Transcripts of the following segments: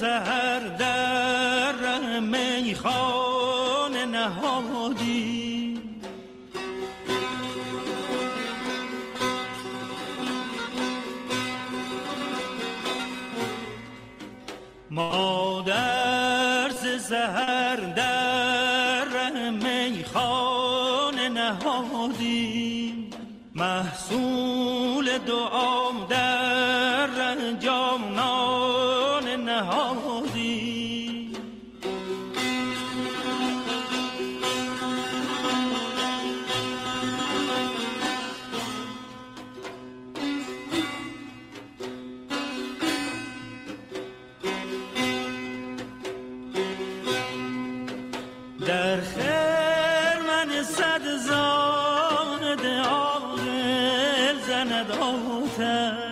سهر در خرمن صد زاد عاقل زند آتش.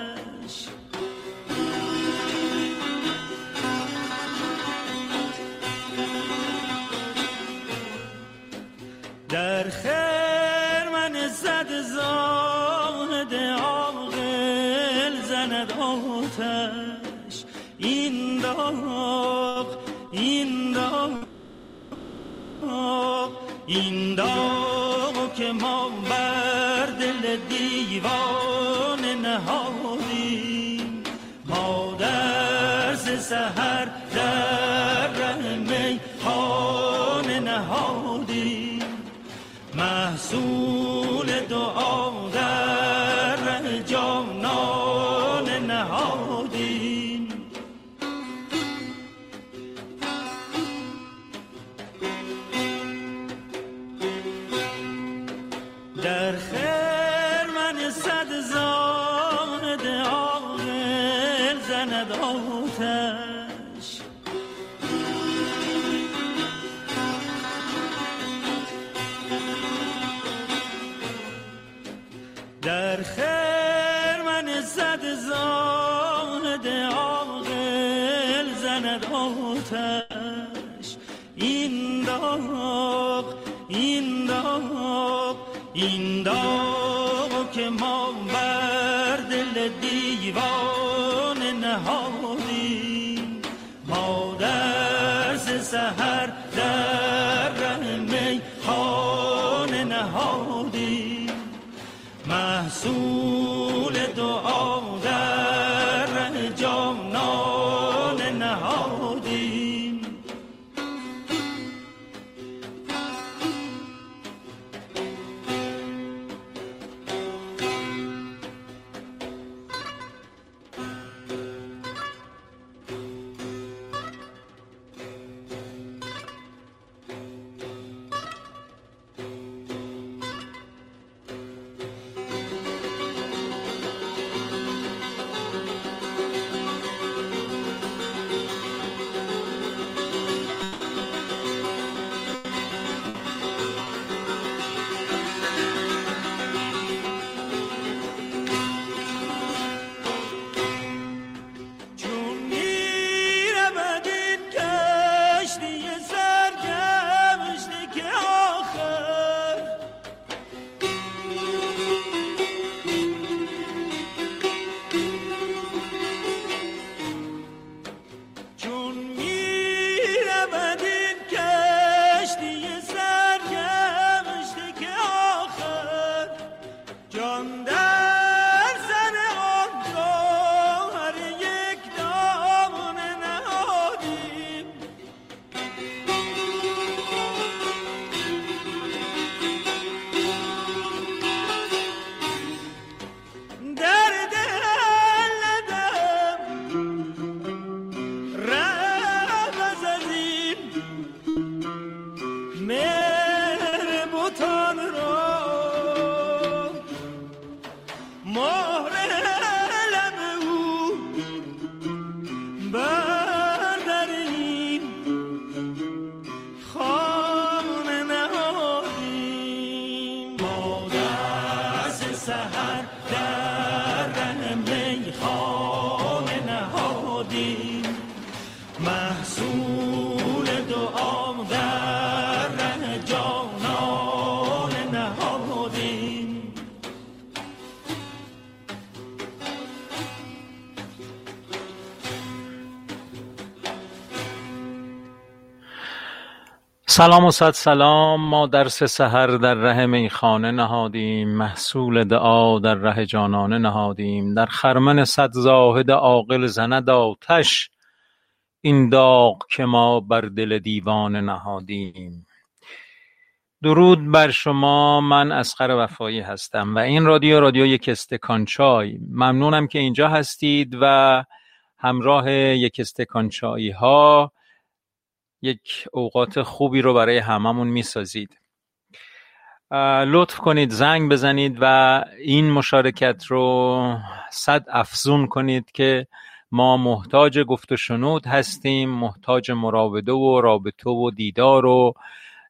سلام و صد سلام. ما درس سحر در ره میخانه نهادیم محصول دعا در ره جانانه نهادیم. در خرمن صد زاهد عاقل زند آتش این داغ که ما بر دل دیوانه نهادیم. درود بر شما. من اسقر وفایی هستم و این رادیو رادیو یک استکان چای. ممنونم که اینجا هستید و همراه یک استکان چایی ها یک اوقات خوبی رو برای هممون می‌سازید. لطف کنید زنگ بزنید و این مشارکت رو صد افزون کنید که ما محتاج گفت و شنود هستیم محتاج مراوده و رابطه و دیدار و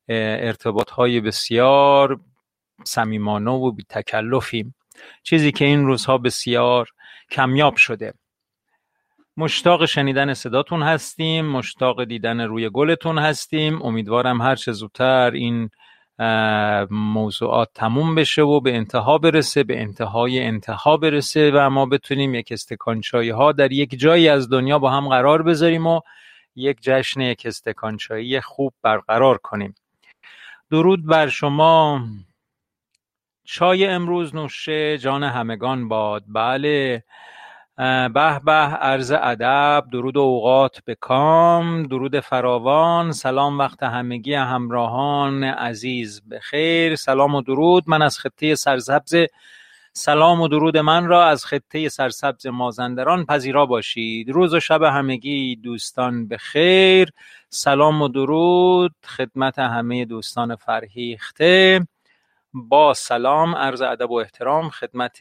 ارتباط های بسیار صمیمانه و بی تکلفیم چیزی که این روزها بسیار کمیاب شده. مشتاق شنیدن صداتون هستیم مشتاق دیدن روی گلتون هستیم. امیدوارم هر چه زودتر این موضوعات تموم بشه و به انتها برسه به انتهای انتها برسه و ما بتونیم یک استکان ها در یک جایی از دنیا با هم قرار بذاریم و یک جشن یک استکان خوب برقرار کنیم. درود بر شما. چای امروز نوشه جان همگان باد. بله. به به عرض ادب درود و اوقات به کام درود فراوان سلام وقت همگی همراهان عزیز به خیر سلام و درود. من از خطه سرسبز سلام و درود من را از خطه سرسبز مازندران پذیرا باشید. روز و شب همگی دوستان به خیر سلام و درود خدمت همه دوستان فرهیخته. با سلام عرض ادب و احترام خدمت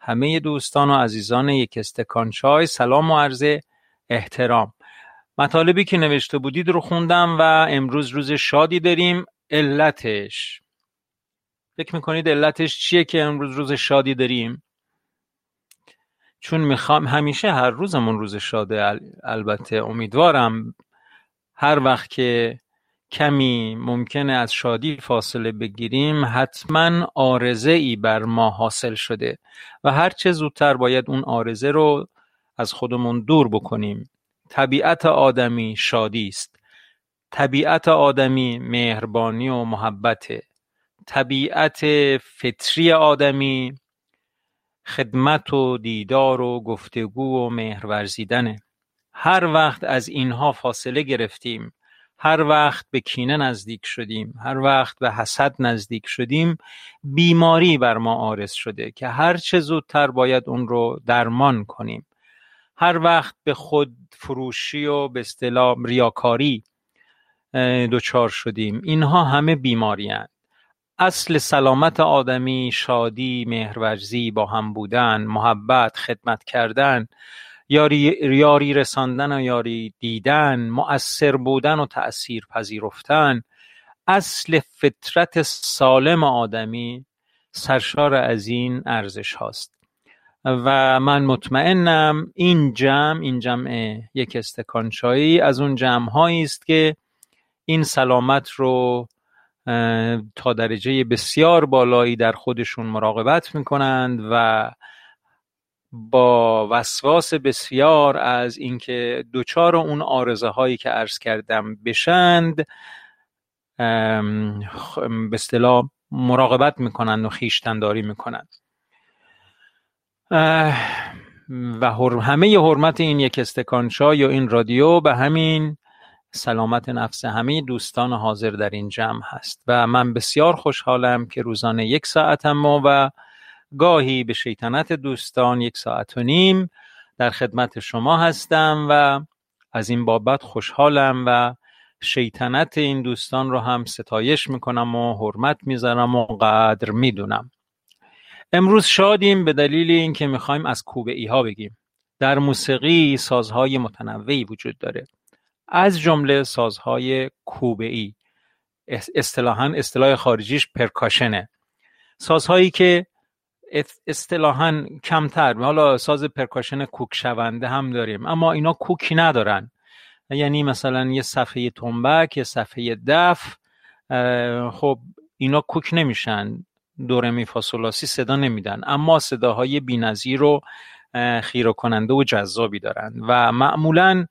همه دوستان و عزیزان یک استکان چای سلام و عرض احترام. مطالبی که نوشته بودید رو خوندم و امروز روز شادی داریم. علتش. فکر می‌کنید علتش چیه که امروز روز شادی داریم؟ چون می‌خوام همیشه هر روزمون روز شاده البته امیدوارم. هر وقت که کمی ممکنه از شادی فاصله بگیریم حتما آرزه ای بر ما حاصل شده و هر چه زودتر باید اون آرزه رو از خودمون دور بکنیم. طبیعت آدمی شادی است. طبیعت آدمی مهربانی و محبته. طبیعت فطری آدمی خدمت و دیدار و گفتگو و مهرورزیدنه. هر وقت از اینها فاصله گرفتیم هر وقت به کینه نزدیک شدیم هر وقت به حسد نزدیک شدیم بیماری بر ما آرز شده که هر چه زودتر باید اون رو درمان کنیم. هر وقت به خود فروشی و به اصطلاح ریاکاری دچار شدیم. اینها همه بیماری اصل سلامت آدمی شادی مهرورزی با هم بودن محبت خدمت کردن یاری, یاری رساندن و یاری دیدن مؤثر بودن و تأثیر پذیرفتن اصل فطرت سالم آدمی سرشار از این ارزش هاست. و من مطمئنم این جمع این جمع یک استکان چایی از اون جمع هایی است که این سلامت رو تا درجه بسیار بالایی در خودشون مراقبت می‌کنند و با وسواس بسیار از اینکه دوچار اون آرزه هایی که عرض کردم بشند به اصطلاح مراقبت می‌کنند و خیشتنداری می‌کنند. و همه حرمت این یک استکان چای یا این رادیو به همین سلامت نفس همه دوستان حاضر در این جمع هست. و من بسیار خوشحالم که روزانه یک ساعت ما و گاهی به شیطنت دوستان یک ساعت و نیم در خدمت شما هستم و از این بابت خوشحالم و شیطنت این دوستان رو هم ستایش می‌کنم و حرمت می‌ذارم و قدر می‌دونم. امروز شادیم به دلیل اینکه می‌خوایم از کوبه ای ها بگیم. در موسیقی سازهای متنوعی وجود داره. از جمله سازهای کوبه ای. اصطلاحا اصطلاح خارجیش پرکاشنه سازهایی که اصطلاحا کمتر. حالا ساز پرکاشن کوک شونده هم داریم اما اینا کوکی ندارن. یعنی مثلا یه صفحه تنبک یه صفحه دف خب اینا کوک نمیشن. دورمی فاسولاسی صدا نمیدن اما صداهای بینظیر و خیره کننده و جذابی دارن. و معمولا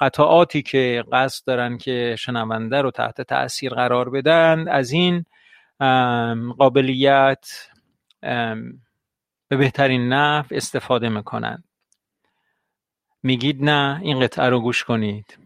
قطعاتی که قصد دارن که شنونده رو تحت تاثیر قرار بدن از این قابلیت به بهترین نحو استفاده می‌کنن میگید نه این قطعه رو گوش کنید.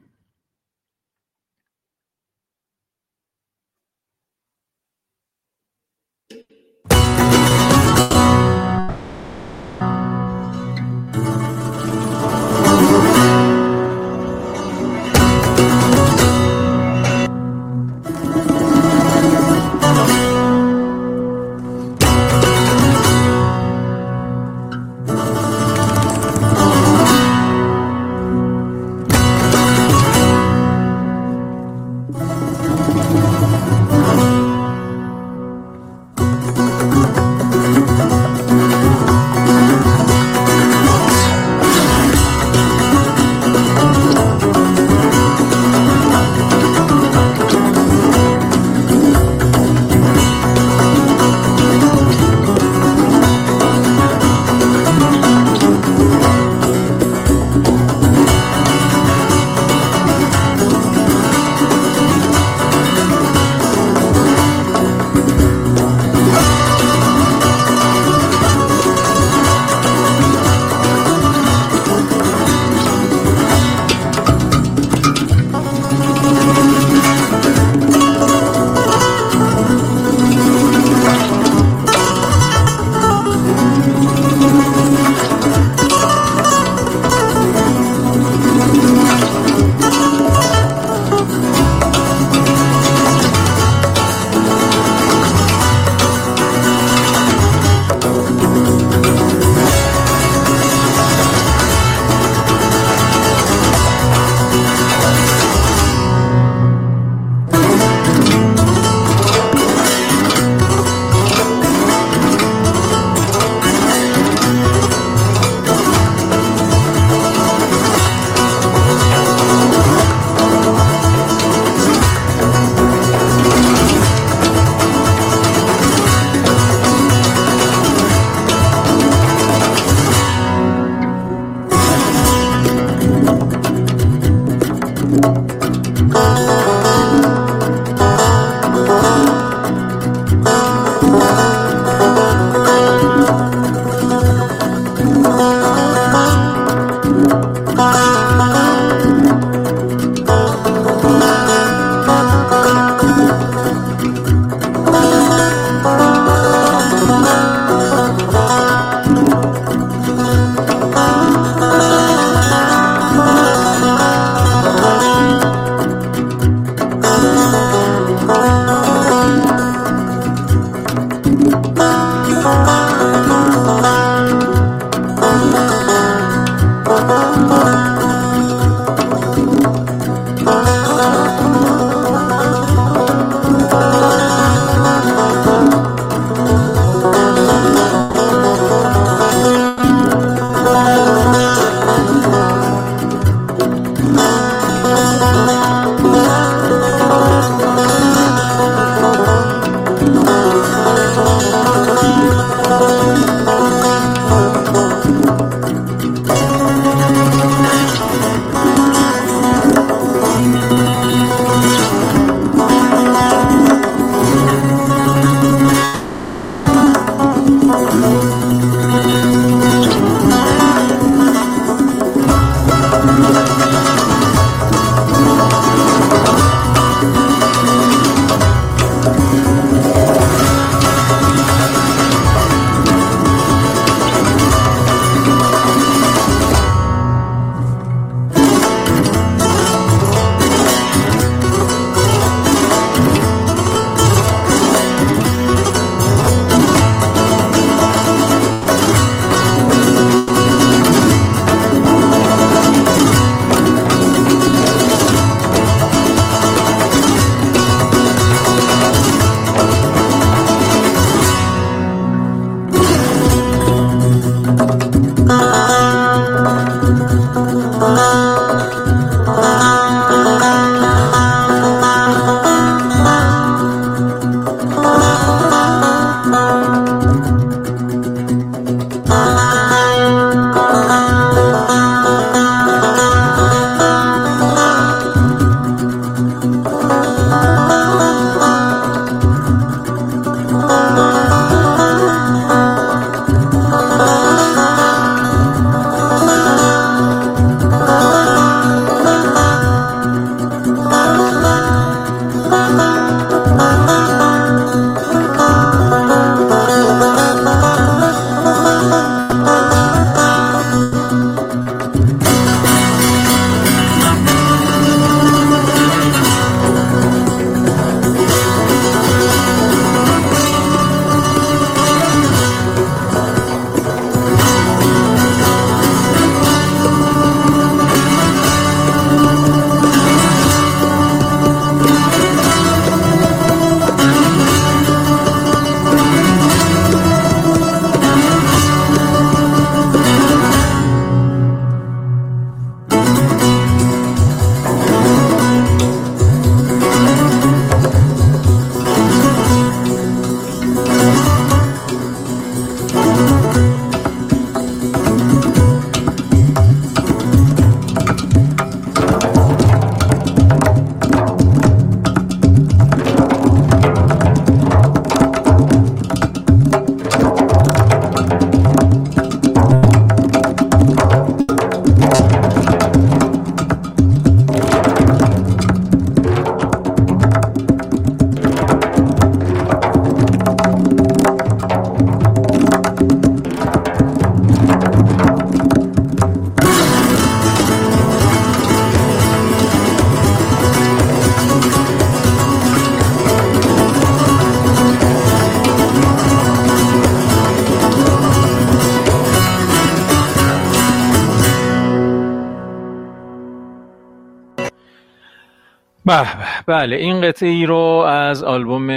به بله. این قطعه ای رو از آلبوم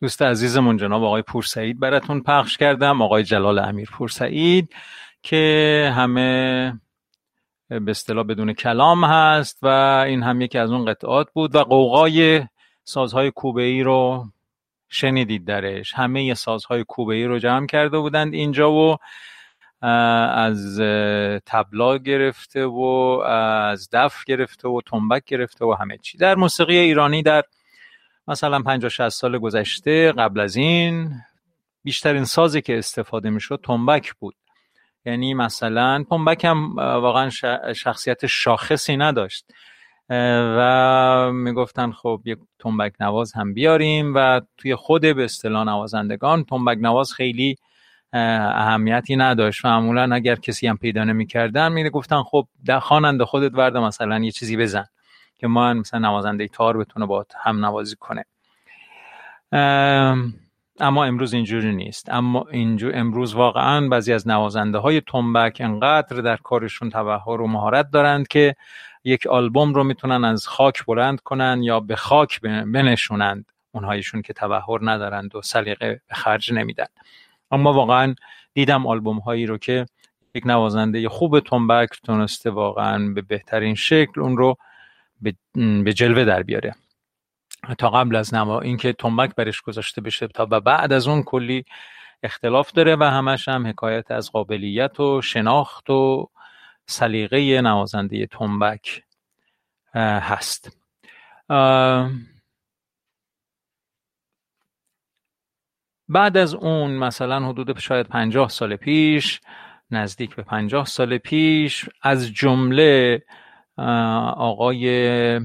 دوست عزیزمون جناب آقای پورسعید براتون پخش کردم آقای جلال امیر پورسعید که همه به اصطلاح بدون کلام هست و این هم یکی از اون قطعات بود و قوقای سازهای کوبه ای رو شنیدید درش. همه سازهای کوبه ای رو جمع کرده بودند اینجا و از تبلا گرفته و از دف گرفته و تنبک گرفته و همه چی. در موسیقی ایرانی در مثلا 50 60 سال گذشته قبل از این بیشترین سازی که استفاده می‌شد تنبک بود. یعنی مثلا تنبک هم واقعا شخصیت شاخصی نداشت. و می‌گفتن خب یک تنبک نواز هم بیاریم و توی خود به اصطلاح نوازندگان تنبک نواز خیلی اهمیتی نداشت. معمولا اگر کسی هم پیدا نمی‌کردن می گفتن خب خواننده خودت ورده مثلا یه چیزی بزن که ما مثلا نوازنده تار بتونه با هم نوازی کنه. اما امروز اینجوری نیست. اما اینجور امروز واقعا بعضی از نوازنده های تنبک انقدر در کارشون تبهر و مهارت دارند که یک آلبوم رو می‌تونن از خاک بلند کنن یا به خاک بنشونند. اونهایشون که تبهر ندارند و سلیقه به خرج نمیدن. اما واقعا دیدم آلبوم هایی رو که یک نوازنده خوب تنبک تونسته واقعا به بهترین شکل اون رو به جلوه در بیاره. تا قبل از نما اینکه تنبک برش گذاشته بشه تا بعد از اون کلی اختلاف داره و همش هم حکایت از قابلیت و شناخت و سلیقه نوازنده تنبک هست. بعد از اون مثلا حدود شاید پنجاه سال پیش نزدیک به پنجاه سال پیش از جمله آقای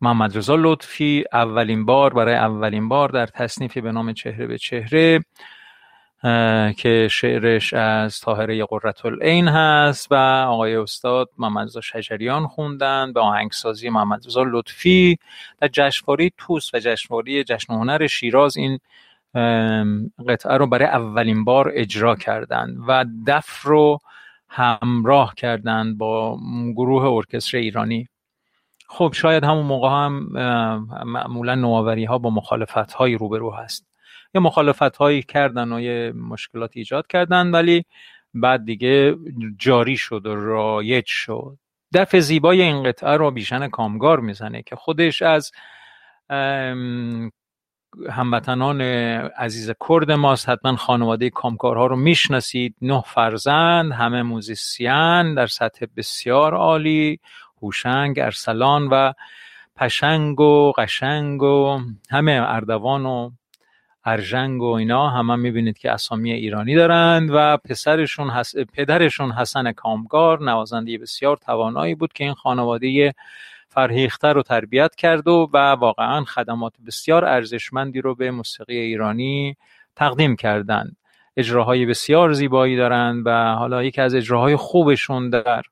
محمد رضا لطفی اولین بار برای اولین بار در تصنیفی به نام چهره به چهره که شعرش از طاهره قررت العین هست و آقای استاد محمد رضا شجریان خوندن به آهنگسازی محمد رضا لطفی. در جشنواره توس و جشنواره جشن هنر شیراز این قطعه رو برای اولین بار اجرا کردند و دف رو همراه کردند با گروه ارکستر ایرانی. خب شاید همون موقع هم معمولا نوآوری ها با مخالفت هایی روبرو هست. یه مخالفت هایی کردن و یه مشکلات ایجاد کردن ولی بعد دیگه جاری شد و رایج شد. دف زیبای این قطعه رو بیژن کامکار می‌زنه که خودش از هموطنان عزیز کرد ماست. حتما خانواده کامکارها رو می‌شناسید. نه فرزند همه موزیسین در سطح بسیار عالی. هوشنگ ارسلان و پشنگ و قشنگ و همه اردوان و ارژنگ و اینا همه هم می‌بینید که اسامی ایرانی دارند و پسرشون حس... پدرشون حسن کامکار نوازنده بسیار توانایی بود که این خانواده فرهیخته رو تربیت کرد و, و واقعا خدمات بسیار ارزشمندی رو به موسیقی ایرانی تقدیم کردند. اجراهای بسیار زیبایی دارند و حالا یکی از اجراهای خوبشون در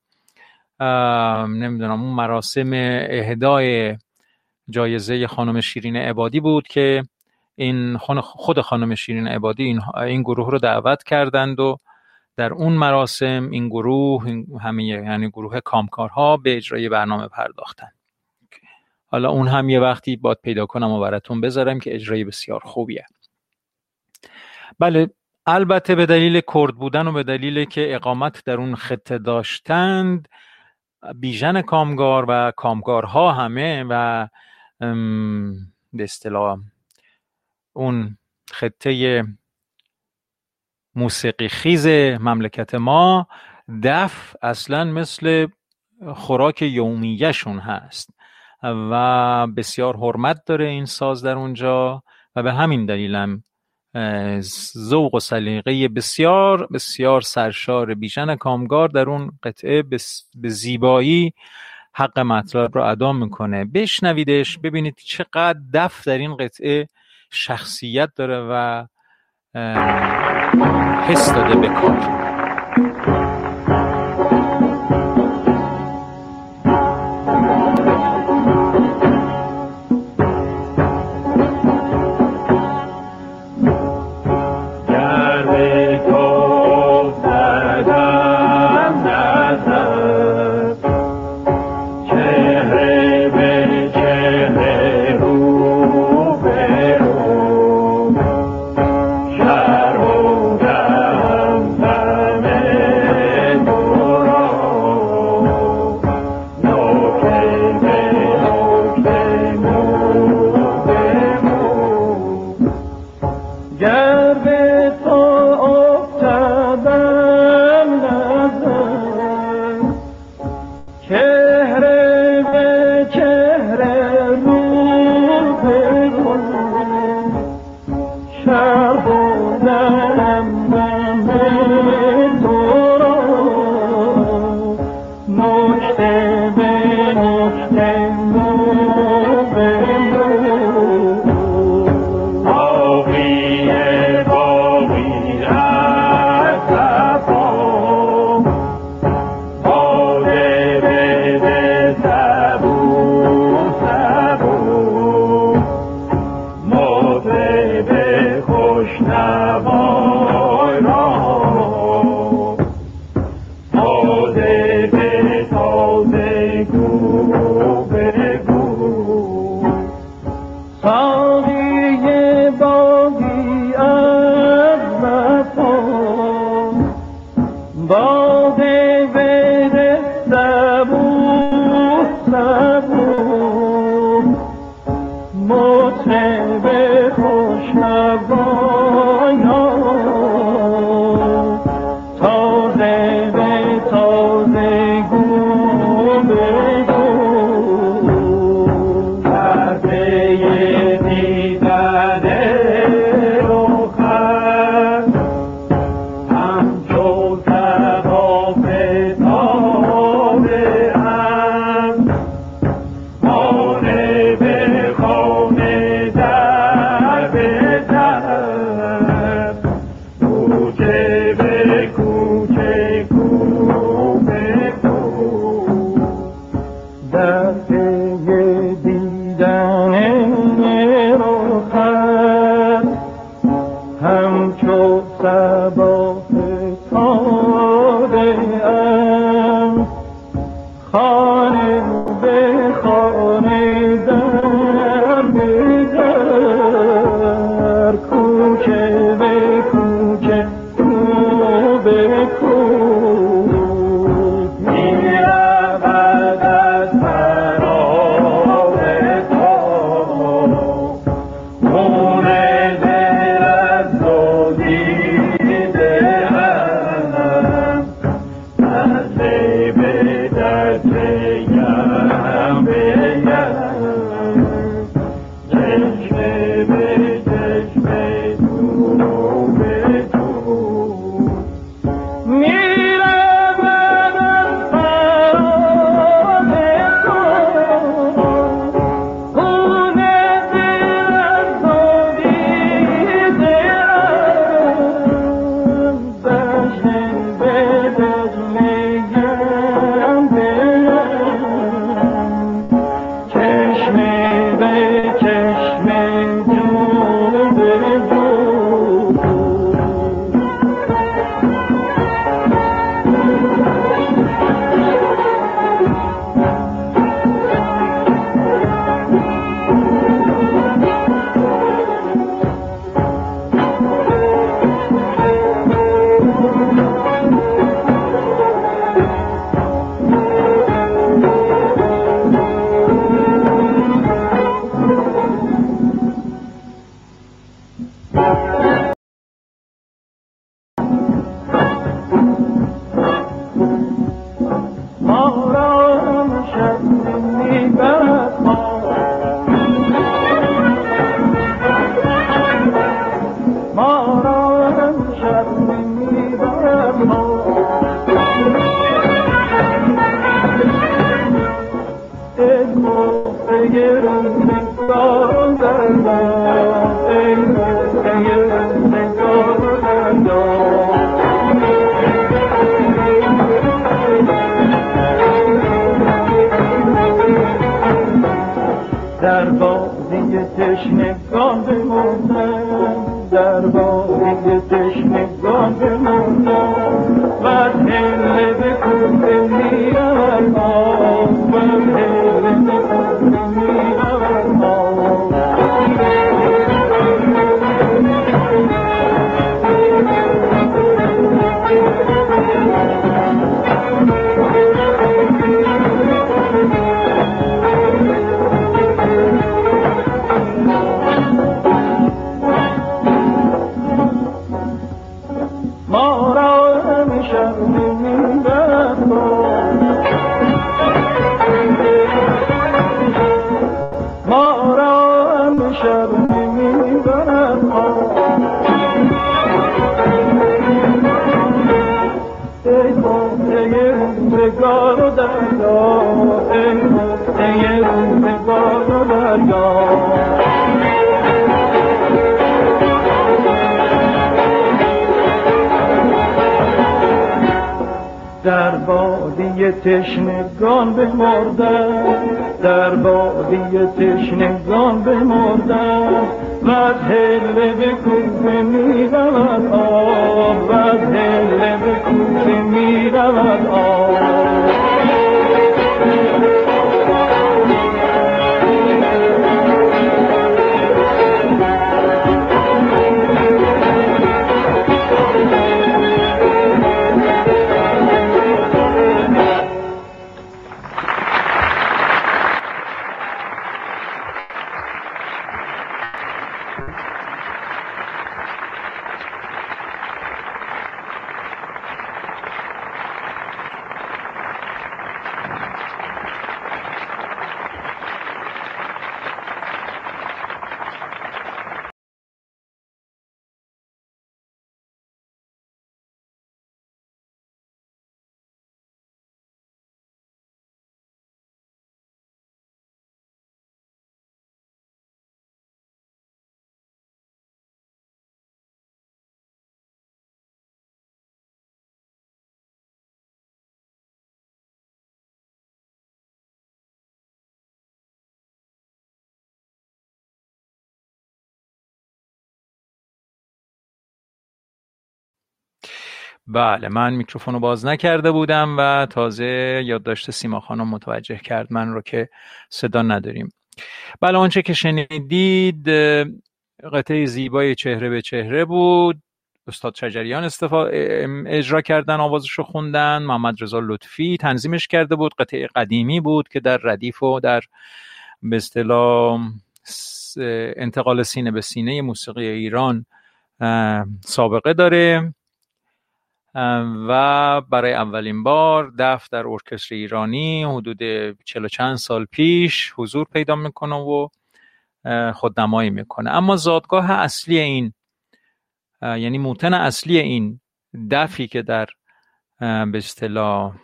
نمی‌دونم اون مراسم اهدای جایزه خانم شیرین عبادی بود که این خود خانم شیرین عبادی این, این گروه رو دعوت کردند و در اون مراسم این گروه همه یعنی گروه کامکارها به اجرای برنامه پرداختن. حالا اون هم یه وقتی باد پیدا کنم و براتون بذارم که اجرای بسیار خوبیه. بله البته به دلیل کرد بودن و به دلیل که اقامت در اون خطه داشتند بیژن کامگار و کامگارها همه و به اصطلاح اون خطه موسیقی خیز مملکت ما دف اصلا مثل خوراک یومیهشون هست و بسیار حرمت داره این ساز در اونجا و به همین دلیلم ذوق و سلیقه بسیار بسیار سرشار بیژن کامگار در اون قطعه به زیبایی حق مطلب رو ادا می‌کنه. بشنویدش ببینید چقدر دف در این قطعه شخصیت داره و حس داده به کار. Okay. تشنگان بمردن در بادی تشنگان بمردن و از هله به کوفه می رود آب و از هله به کوفه می رود آب بله من میکروفون رو باز نکرده بودم و تازه یادداشت سیما خانم متوجه کرد من رو که صدا نداریم. بله آنچه که شنیدید قطعه زیبای چهره به چهره بود. استاد شجریان استفا... اجرا کردن آوازش رو خوندن. محمد رضا لطفی تنظیمش کرده بود. قطعه قدیمی بود که در ردیف و در به انتقال سینه به سینه موسیقی ایران سابقه داره. و برای اولین بار دف در ارکستر ایرانی حدود چلو چند سال پیش حضور پیدا می‌کنه و خودنمایی می‌کنه. اما زادگاه اصلی این یعنی موتن اصلی این دفی که در به اصطلاح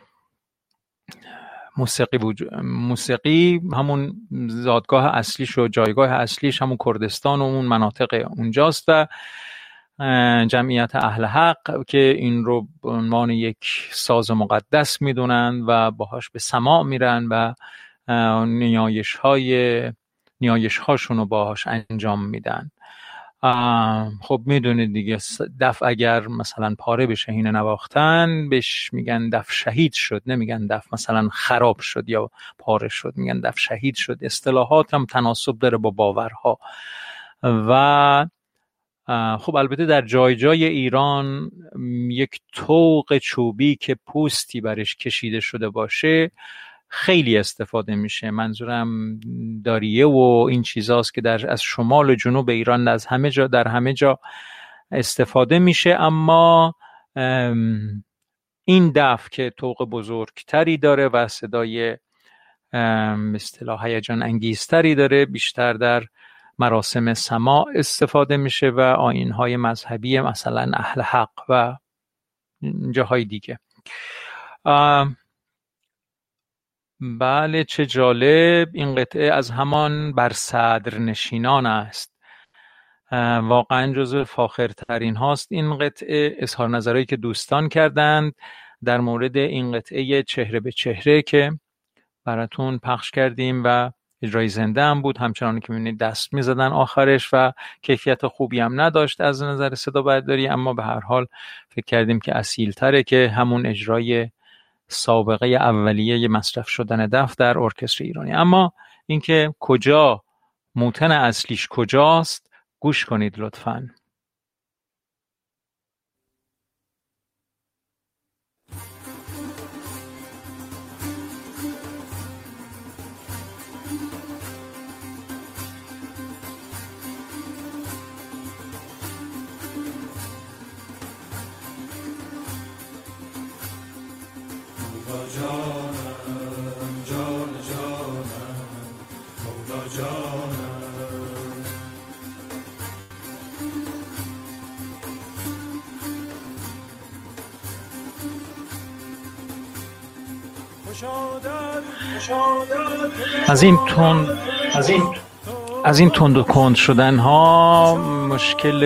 موسیقی, موسیقی همون زادگاه اصلیش و جایگاه اصلیش همون کردستان و اون مناطق اونجاست و جمعیت اهل حق که این رو به عنوان یک ساز مقدس می‌دونن و باهاش به سماع میرن و نیایش های نیایش هاشون رو باهاش انجام میدن. خب می‌دونید دیگه دف اگر مثلا پاره بشه هینه نواختن بهش میگن دف شهید شد نمیگن دف مثلا خراب شد یا پاره شد میگن دف شهید شد. اصطلاحات هم تناسب داره با باورها. و خب البته در جای جای ایران یک طوق چوبی که پوستی برش کشیده شده باشه خیلی استفاده میشه. منظورم داریه و این چیزاست که در از شمال و جنوب ایران از همه جا در همه جا استفاده میشه. اما این دف که طوق بزرگتری داره و صدای اصطلاح هیجان انگیزتری داره بیشتر در مراسم سماع استفاده میشه و آینهای مذهبی مثلا اهل حق و جاهای دیگه. بله چه جالب. این قطعه از همان بر صدر نشینان است. واقعا جزو فاخرترین هاست این قطعه. اظهار نظرهایی که دوستان کردند در مورد این قطعه چهره به چهره که براتون پخش کردیم و اجرای زنده هم بود. همچنان که می‌بینید دست می‌زدن آخرش و کیفیت خوبی هم نداشت از نظر صدا برداری. اما به هر حال فکر کردیم که اصیل تره که همون اجرای سابقه اولیه مصرف شدن دف در ارکستر ایرانی. اما اینکه کجا موتن اصلیش کجاست گوش کنید لطفاً. از این تند از این از این تند و کند شدن ها مشکل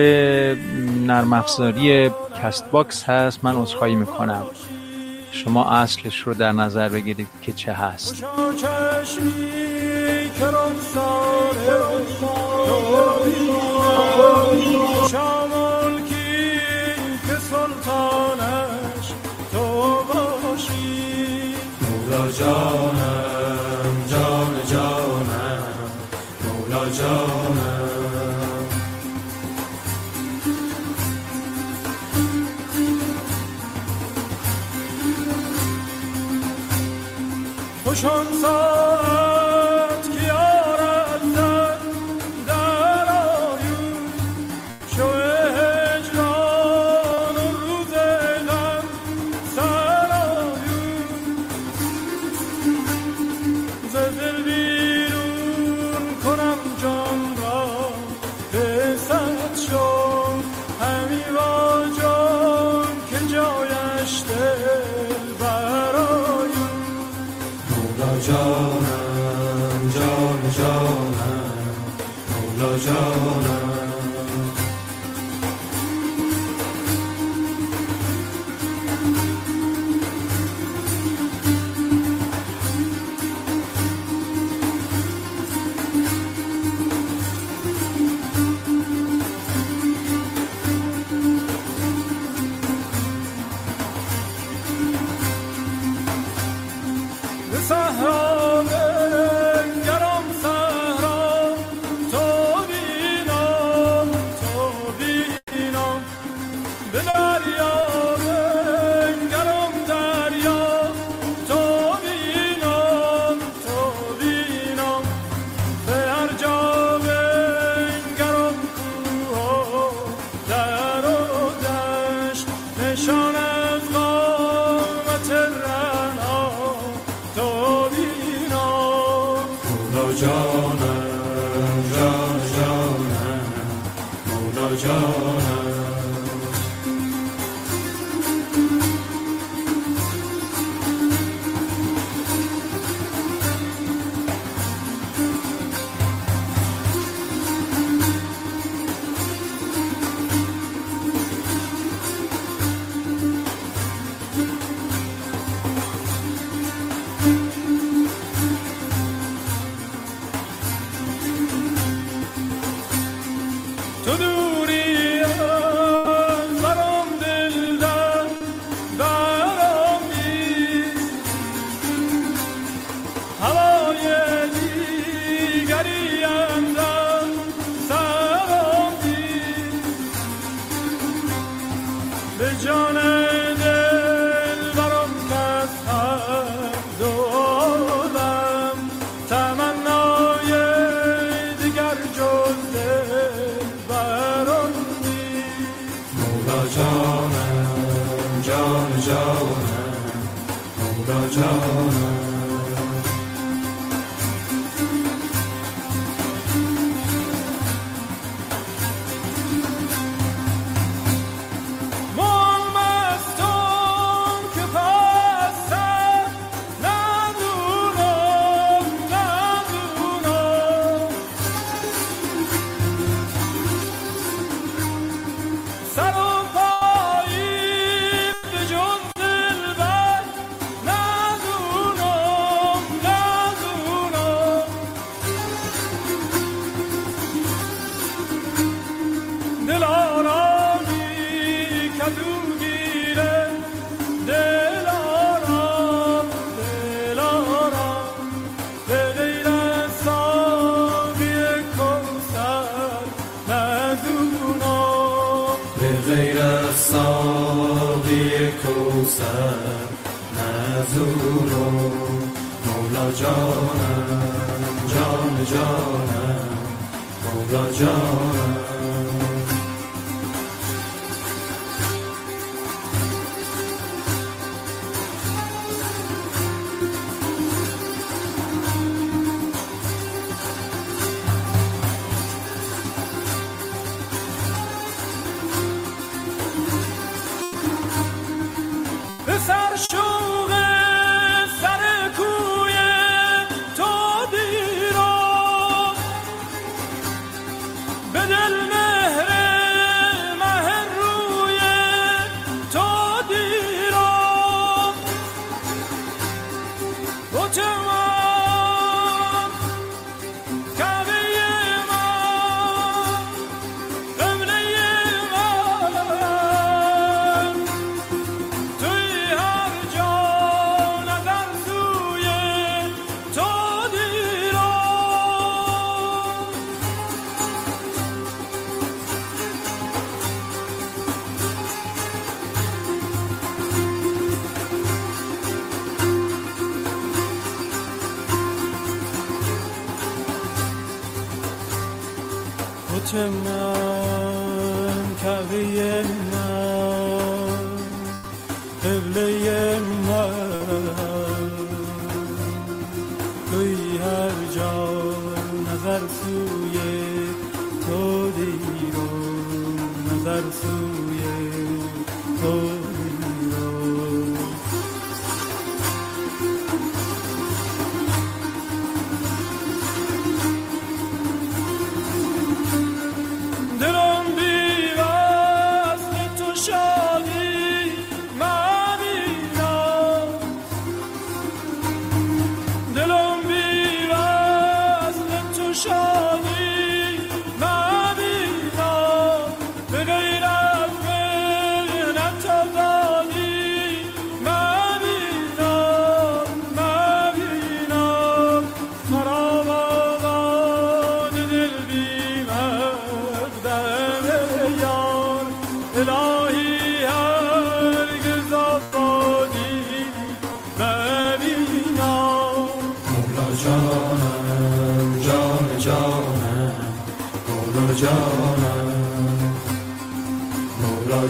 نرم افزاری CastBox هست. من عذرخواهی می‌کنم. شما اصلش رو در نظر بگیرید که چه هست.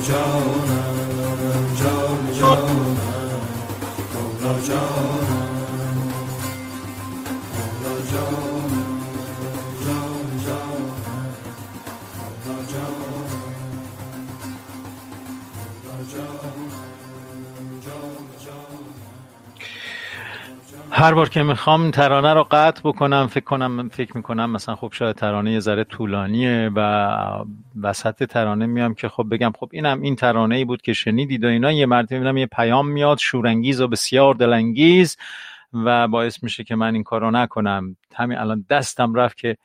down هر بار که می‌خوام ترانه رو قطع بکنم فکر کنم فکر می‌کنم مثلا خب شاید ترانه یه ذره طولانیه و وسط ترانه میام که خب بگم خب اینم این ترانه ای بود که شنیدید و اینا. یه مرتبه می‌بینم یه پیام میاد شورانگیز و بسیار دلانگیز و باعث میشه که من این کارو نکنم. همین الان دستم رفت که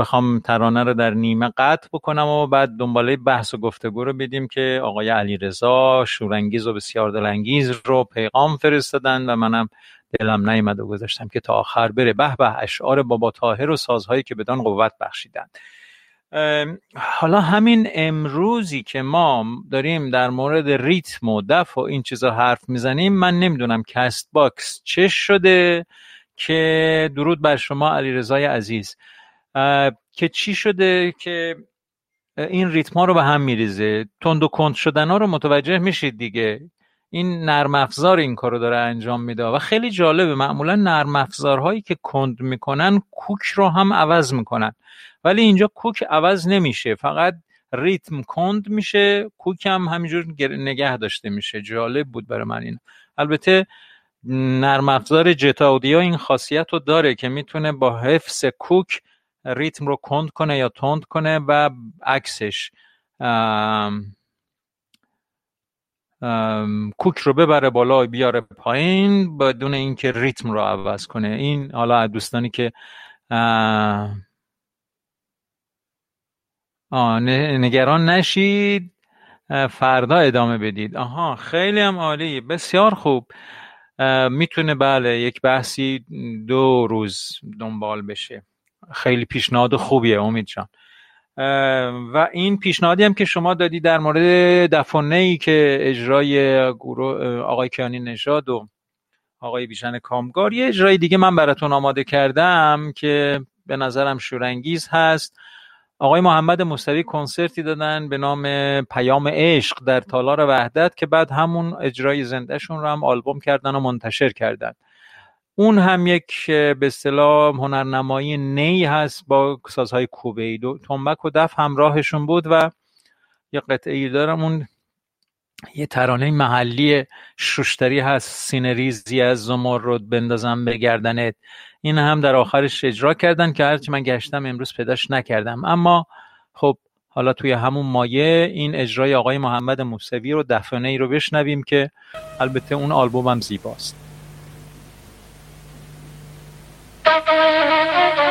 بخوام ترانه رو در نیمه قطع بکنم و بعد دنباله بحث و گفتگو رو بدیم که آقای علی رضا شورانگیز و بسیار دلانگیز رو پیغام فرستادن و منم دلم نیامد و گذاشتم که تا آخر بره. به به اشعار بابا تاهر و سازهایی که بدان قوت بخشیدن حالا همین امروزی که ما داریم در مورد ریتم و دف و این چیزا حرف می‌زنیم من نمی‌دونم CastBox چه شده که درود بر شما علیرضای عزیز که چی شده که این ریتم ها رو به هم میریزه. تند و کند شدن ها رو متوجه میشید دیگه. این نرم افزار این کارو داره انجام میده و خیلی جالبه. معمولا نرم افزارهایی که کند می‌کنن کوک رو هم عوض می‌کنن. ولی اینجا کوک عوض نمیشه. فقط ریتم کند میشه کوک هم همینجور نگه داشته میشه. جالب بود برای من این. البته نرم افزار جت اودیو این خاصیت رو داره که می‌تونه با حفظ کوک ریتم رو کند کنه یا تند کنه و عکسش کوک رو ببره بالا بیاره پایین بدون اینکه ریتم رو عوض کنه. این حالا دوستانی که نگران نشید فردا ادامه بدید. آها خیلی هم عالی بسیار خوب. می‌تونه بله یک بحثی دو روز دنبال بشه. خیلی پیشنهاد خوبیه امید جان. و این پیشنهادی هم که شما دادی در مورد دفانه ای که اجرای آقای کیانی نژاد و آقای بیژن کامگار یه اجرای دیگه من براتون آماده کردم که به نظرم شورانگیز هست. آقای محمد مستوی کنسرتی دادن به نام پیام عشق در تالار وحدت که بعد همون اجرای زندهشون رو هم آلبوم کردن و منتشر کردن. اون هم یک به اصطلاح هنرنمایی نی هست با سازهای کوبه دو تنبک و دف همراهشون بود و یه قطعه ای دارم اون یه ترانه محلی شوشتری هست سینریزی از زمرد بندازم به گردنت. این هم در آخرش اجرا کردن که هرچی من گشتم امروز پیداش نکردم. اما خب حالا توی همون مایه این اجرای آقای محمد موسوی رو دفنه ای رو بشنویم که البته اون آلبوم هم زیباست. Thank you.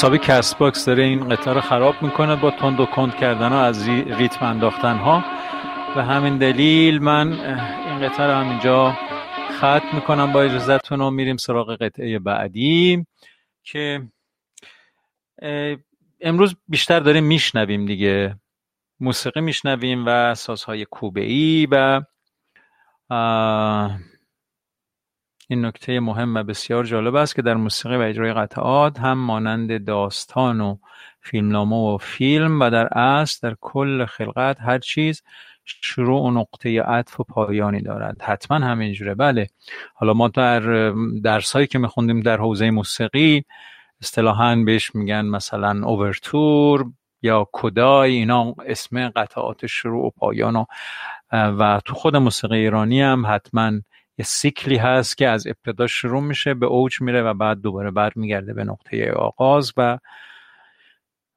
حسابی CastBox داره این قطعه رو خراب می‌کنه با تند و کند کردن ها از ریتم انداختن ها و همین دلیل من این قطعه رو همینجا ختم می‌کنم. با اجازتون و میریم سراغ قطعه بعدی که امروز بیشتر داریم میشنویم دیگه. موسیقی میشنویم و سازهای کوبه ای و این نکته مهم و بسیار جالب است که در موسیقی و اجرای قطعات هم مانند داستان و فیلمنامه و فیلم و در اصل در کل خلقت هر چیز شروع و نقطه عطف و پایانی دارد. حتما همینجوره. بله. حالا ما در درس هایی که میخوندیم در حوزه موسیقی اصطلاحا بهش میگن مثلا اوورتور یا کدای اینا اسم قطعات شروع و پایان و, و تو خود موسیقی ایرانی هم حتما یه سیکلی هست که از ابتدا شروع میشه به اوج میره و بعد دوباره برمیگرده به نقطه آغاز و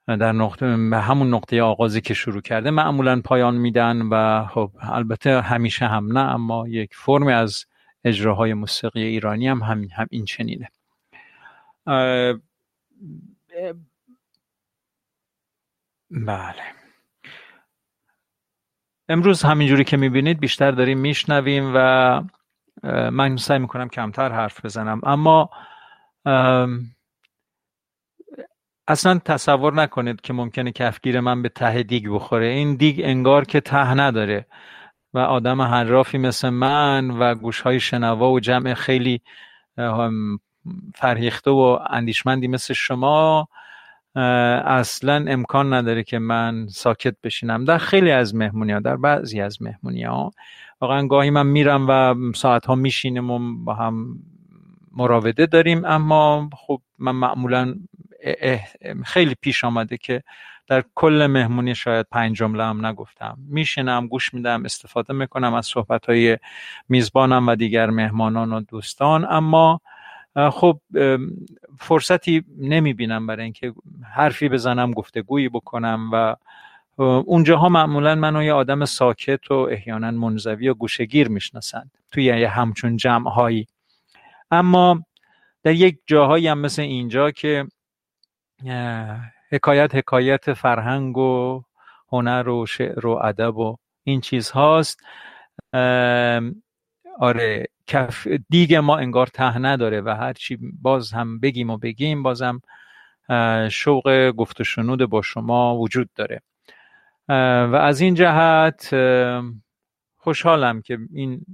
در نقطه به همون نقطه آغازی که شروع کرده معمولا پایان میدن و خب البته همیشه هم نه اما یک فرمی از اجراهای موسیقی ایرانی هم, هم, هم این چنینه. بله. امروز همینجوری که می‌بینید بیشتر داریم میشنویم و من سعی می‌کنم کمتر حرف بزنم. اما اصلا تصور نکنید که ممکنه کفگیر من به ته دیگ بخوره. این دیگ انگار که ته نداره و آدم حرافی مثل من و گوشهای شنوا و جمع خیلی فرهیخته و اندیشمندی مثل شما اصلا امکان نداره که من ساکت بشینم. در خیلی از مهمونی ها در بعضی از مهمونی ها واقعا گاهی من میرم و ساعت ها میشینم و با هم مراوده داریم اما خب من معمولا خیلی پیش آمده که در کل مهمونی شاید پنج جمله هم نگفتم. میشینم گوش میدم استفاده می‌کنم از صحبت های میزبانم و دیگر مهمانان و دوستان اما خب فرصتی نمی‌بینم برای اینکه حرفی بزنم گفتگویی بکنم و اونجاها معمولا منو یه آدم ساکت و احیانا منزوی و گوشگیر می‌شناسند توی یه همچون جمعهایی. اما در یک جاهایی هم مثل اینجا که حکایت حکایت فرهنگ و هنر و شعر و ادب و این چیز هاست. آره کف دیگه ما انگار ته نداره و هرچی باز هم بگیم و بگیم بازم شوق گفت و شنود با شما وجود داره. و از این جهت خوشحالم که این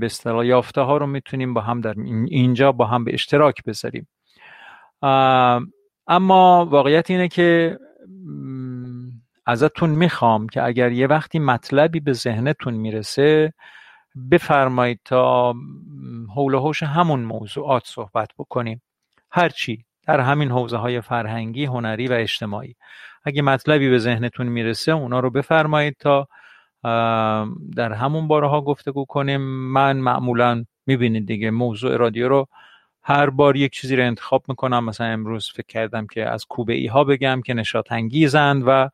به اصطلاح یافته ها رو می‌تونیم با هم در اینجا با هم به اشتراک بذاریم. اما واقعیت اینه که ازتون می‌خوام که اگر یه وقتی مطلبی به ذهنتون می‌رسه بفرمایید تا حول و همون موضوعات صحبت بکنیم. هرچی در همین حوزه های فرهنگی، هنری و اجتماعی. اگه مطلبی به ذهنتون می‌رسه اونا رو بفرمایید تا در همون باره ها گفتگو کنیم. من معمولا می‌بینید دیگه موضوع رادیو رو هر بار یک چیزی رو انتخاب می‌کنم. مثلا امروز فکر کردم که از کوبه ای ها بگم که نشاط انگیزند و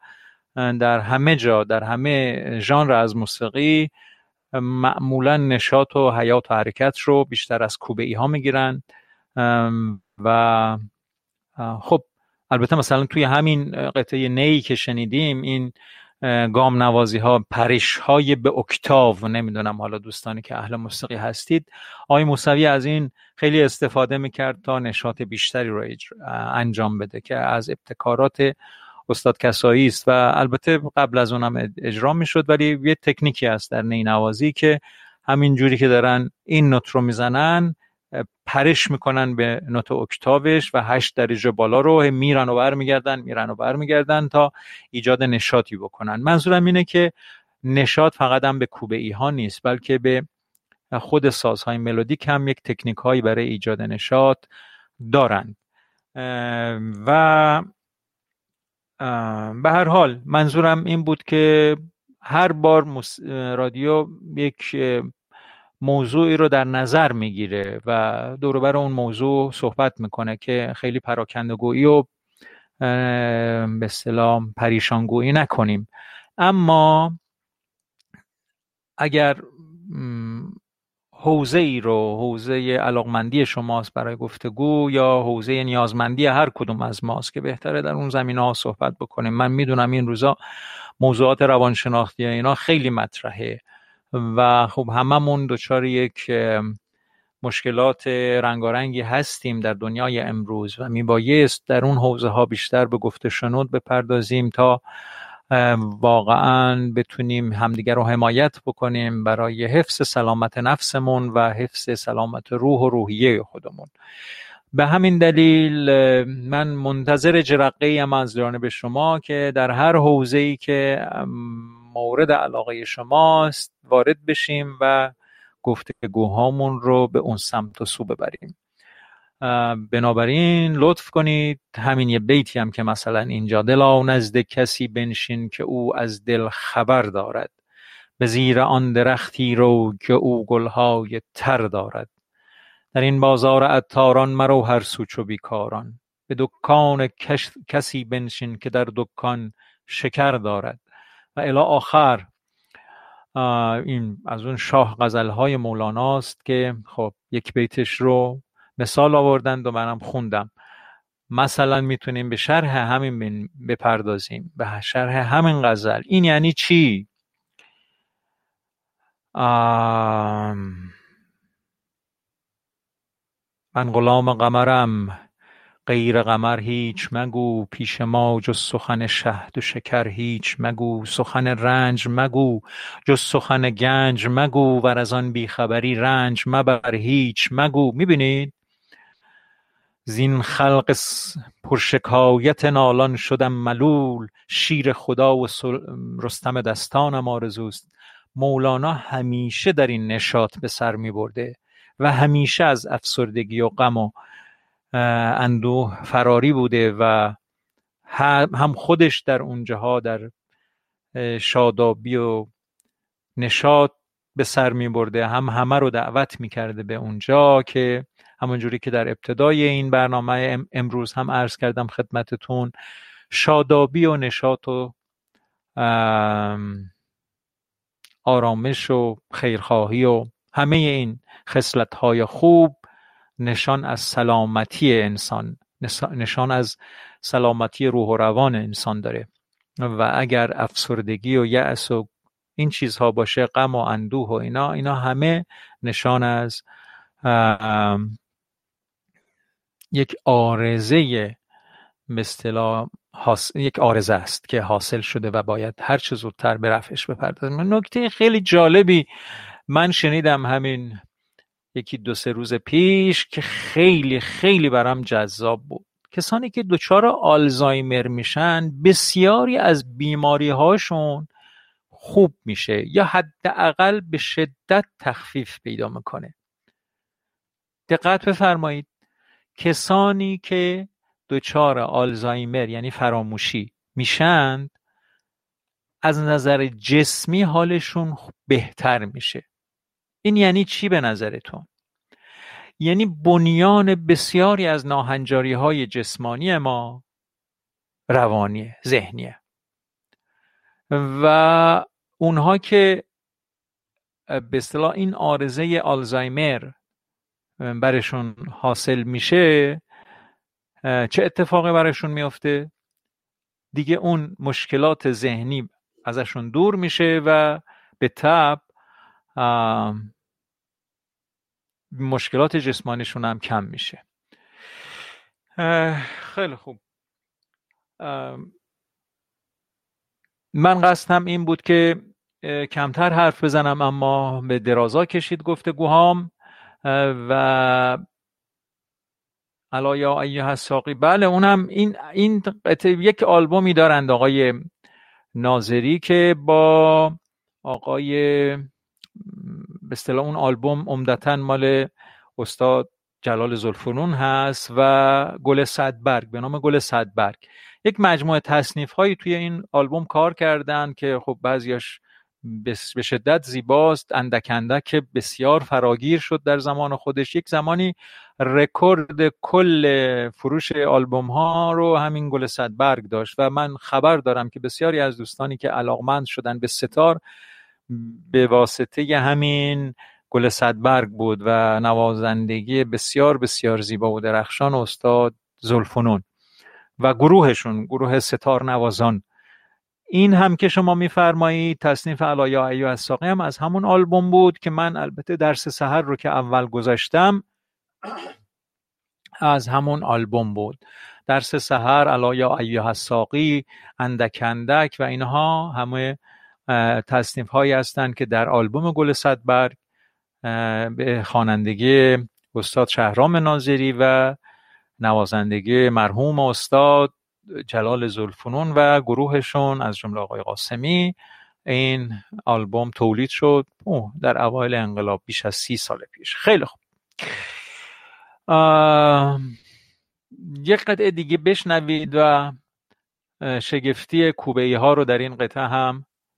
در همه جا در همه ژانر از موسیقی معمولا نشاط و حیات و حرکت رو بیشتر از کوبه ای ها می‌گیرن و خب البته مثلا توی همین قطعه نی که شنیدیم این گام نوازی ها پریش های به اکتاو نمی‌دونم حالا دوستانی که اهل موسیقی هستید آقای موسوی از این خیلی استفاده می‌کرد تا نشاط بیشتری رو انجام بده که از ابتکارات استاد کسایی است و البته قبل از اونم اجرا می‌شد ولی یه تکنیکی هست در نی نوازی که همین جوری که دارن این نوت رو می‌زنن پرش می‌کنن به نوت اکتاوش و هشت درجه بالا رو میرن و برمیگردن میرن و برمیگردن تا ایجاد نشاطی بکنن. منظورم اینه که نشاط فقط هم به کوبه ای ها نیست بلکه به خود سازهای ملودیک هم یک تکنیک هایی برای ایجاد نشاط دارند. و به هر حال منظورم این بود که هر بار رادیو یک موضوعی رو در نظر می‌گیره و دوروبر اون موضوع صحبت می‌کنه که خیلی پراکندگویی و به اصطلاح پریشانگویی نکنیم. اما اگر حوزه ای رو حوزه علاقمندی شماست برای گفتگو یا حوزه نیازمندی هر کدوم از ماست که بهتره در اون زمین ها صحبت بکنیم. من می‌دونم این روزا موضوعات روانشناختی اینا خیلی مطرحه. و خب هممون دچار یک مشکلات رنگارنگی هستیم در دنیای امروز و میبایست در اون حوزه ها بیشتر به گفته شنود بپردازیم تا واقعا بتونیم همدیگر رو حمایت بکنیم برای حفظ سلامت نفسمون و حفظ سلامت روح و روحیه خودمون. به همین دلیل من منتظر جرقه ام از جانب شما که در هر حوزه ای که مورد علاقه شماست وارد بشیم و گفتگوهامون رو به اون سمت و سو ببریم. بنابراین لطف کنید همین یه بیتی هم که مثلا اینجا دلا نزد کسی بنشین که او از دل خبر دارد به زیر آن درختی رو که او گلهای تر دارد. در این بازار عطاران مرو هر سو چو بیکاران. به دکان کسی بنشین که در دکان شکر دارد. و الی آخر این از اون شاه غزل های مولاناست که خب یک بیتش رو مثال آوردند و منم خوندم. مثلا می‌تونیم به شرح همین بپردازیم. به شرح همین غزل. این یعنی چی؟ من غلام قمرم غیر قمر هیچ مگو پیش ما جز سخن شهد و شکر هیچ مگو سخن رنج مگو جز سخن گنج مگو ور از آن بیخبری رنج مبر هیچ مگو. می‌بینید؟ زین خلق پرشکایت نالان شدم ملول شیر خدا و رستم دستانم آرزوست. مولانا همیشه در این نشاط به سر می برده و همیشه از افسردگی و غم و اندوه فراری بوده و هم خودش در اونجاها در شادابی و نشاط به سر می برده هم همه رو دعوت می کرده به اونجا که همونجوری که در ابتدای این برنامه امروز هم عرض کردم خدمتتون شادابی و نشاط و آرامش و خیرخواهی و همه این خصلت های خوب نشان از سلامتی انسان نشان از سلامتی روح و روان انسان داره. و اگر افسردگی و یأس و این چیزها باشه غم و اندوه و اینا اینا همه نشان از یک آرزه اصطلاح یک آرزه است که حاصل شده و باید هر چه زودتر به رفعش بپردازیم. نکته خیلی جالبی من شنیدم همین یکی دو سه روز پیش که خیلی خیلی برام جذاب بود. کسانی که دچار آلزایمر میشن بسیاری از بیماری هاشون خوب میشه یا حداقل به شدت تخفیف پیدا می‌کنه. دقت بفرمایید. کسانی که دچار آلزایمر یعنی فراموشی میشند از نظر جسمی حالشون بهتر میشه. این یعنی چی به نظرتون؟ یعنی بنیان بسیاری از ناهنجاری های جسمانی ما روانیه ذهنیه. و اونها که به اصطلاح این آرزه آلزایمر برشون حاصل میشه چه اتفاقی برشون میافته دیگه اون مشکلات ذهنی ازشون دور میشه و به تب مشکلات جسمانیشون هم کم میشه. خیلی خوب. من قصدم این بود که کمتر حرف بزنم اما به درازا کشید گفتگوهام و الا یا ایها الساقی بله اونم این این یک آلبومی دارند آقای ناظری که با آقای به اصطلاح اون آلبوم عمدتا مال استاد جلال زلفنون هست و گل صدبرگ به نام گل صدبرگ. یک مجموعه تصنیف هایی توی این آلبوم کار کردن که خب بعضیاش به شدت زیباست اندک اندک بسیار فراگیر شد در زمان خودش. یک زمانی رکورد کل فروش آلبوم ها رو همین گل صدبرگ داشت و من خبر دارم که بسیاری از دوستانی که علاقمند شدن به ستار به واسطه همین گل صدبرگ بود و نوازندگی بسیار بسیار زیبا و درخشان استاد زلفنون و گروهشون گروه ستار نوازان. این هم که شما میفرمایید تصنیف الا یا ایها الساقی هم از همون آلبوم بود که من البته درس سحر رو که اول گذاشتم از همون آلبوم بود. درس سحر الا یا ایها الساقی اندک اندک و اینها همه تصنیف هایی هستند که در آلبوم گل صدبرگ به خوانندگی استاد شهرام ناظری و نوازندگی مرحوم استاد جلال زلفنون و گروهشون از جمله آقای قاسمی. این آلبوم تولید شد. در اوایل انقلاب بیش از سی سال پیش. خیلی خوب. یک قطعه دیگه بشنوید و شگفتی کوبه ها رو در این قطعه هم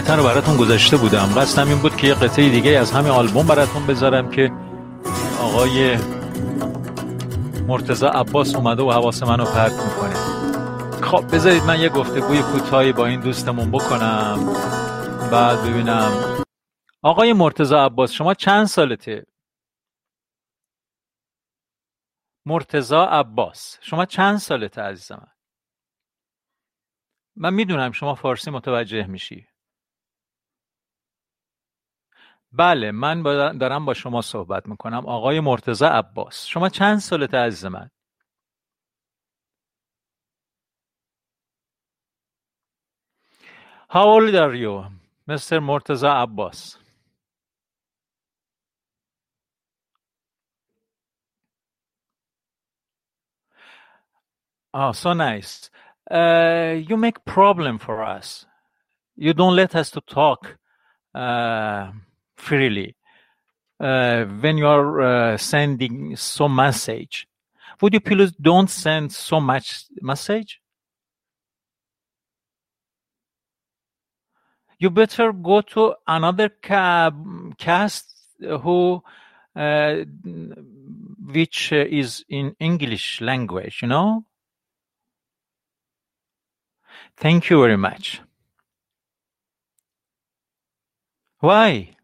قطعه رو براتون گذاشته بودم. قصدم این بود که یه قطعه دیگه از همین آلبوم براتون بذارم که آقای مرتزا عباس اومده و حواس منو پرت می‌کنه. خب بذارید من یه گفتگوی کوتاهی با این دوستمون بکنم. بعد ببینم. آقای مرتزا عباس شما چند سالته؟ مرتزا عباس شما چند سالته عزیزم من می‌دونم شما فارسی متوجه میشی. بله من دارم با شما صحبت می‌کنم آقای مرتزا عباس شما چند سالت عزیز من How old are you, Mr. Murtaza Abbas? Oh, so nice. Uh, you make problem for us. You don't let us to talk. Uh, freely. Uh, when you are uh, sending some message would you please don't send so much message? You better go to another cast who uh, which is in english language you know? Thank you very much. Why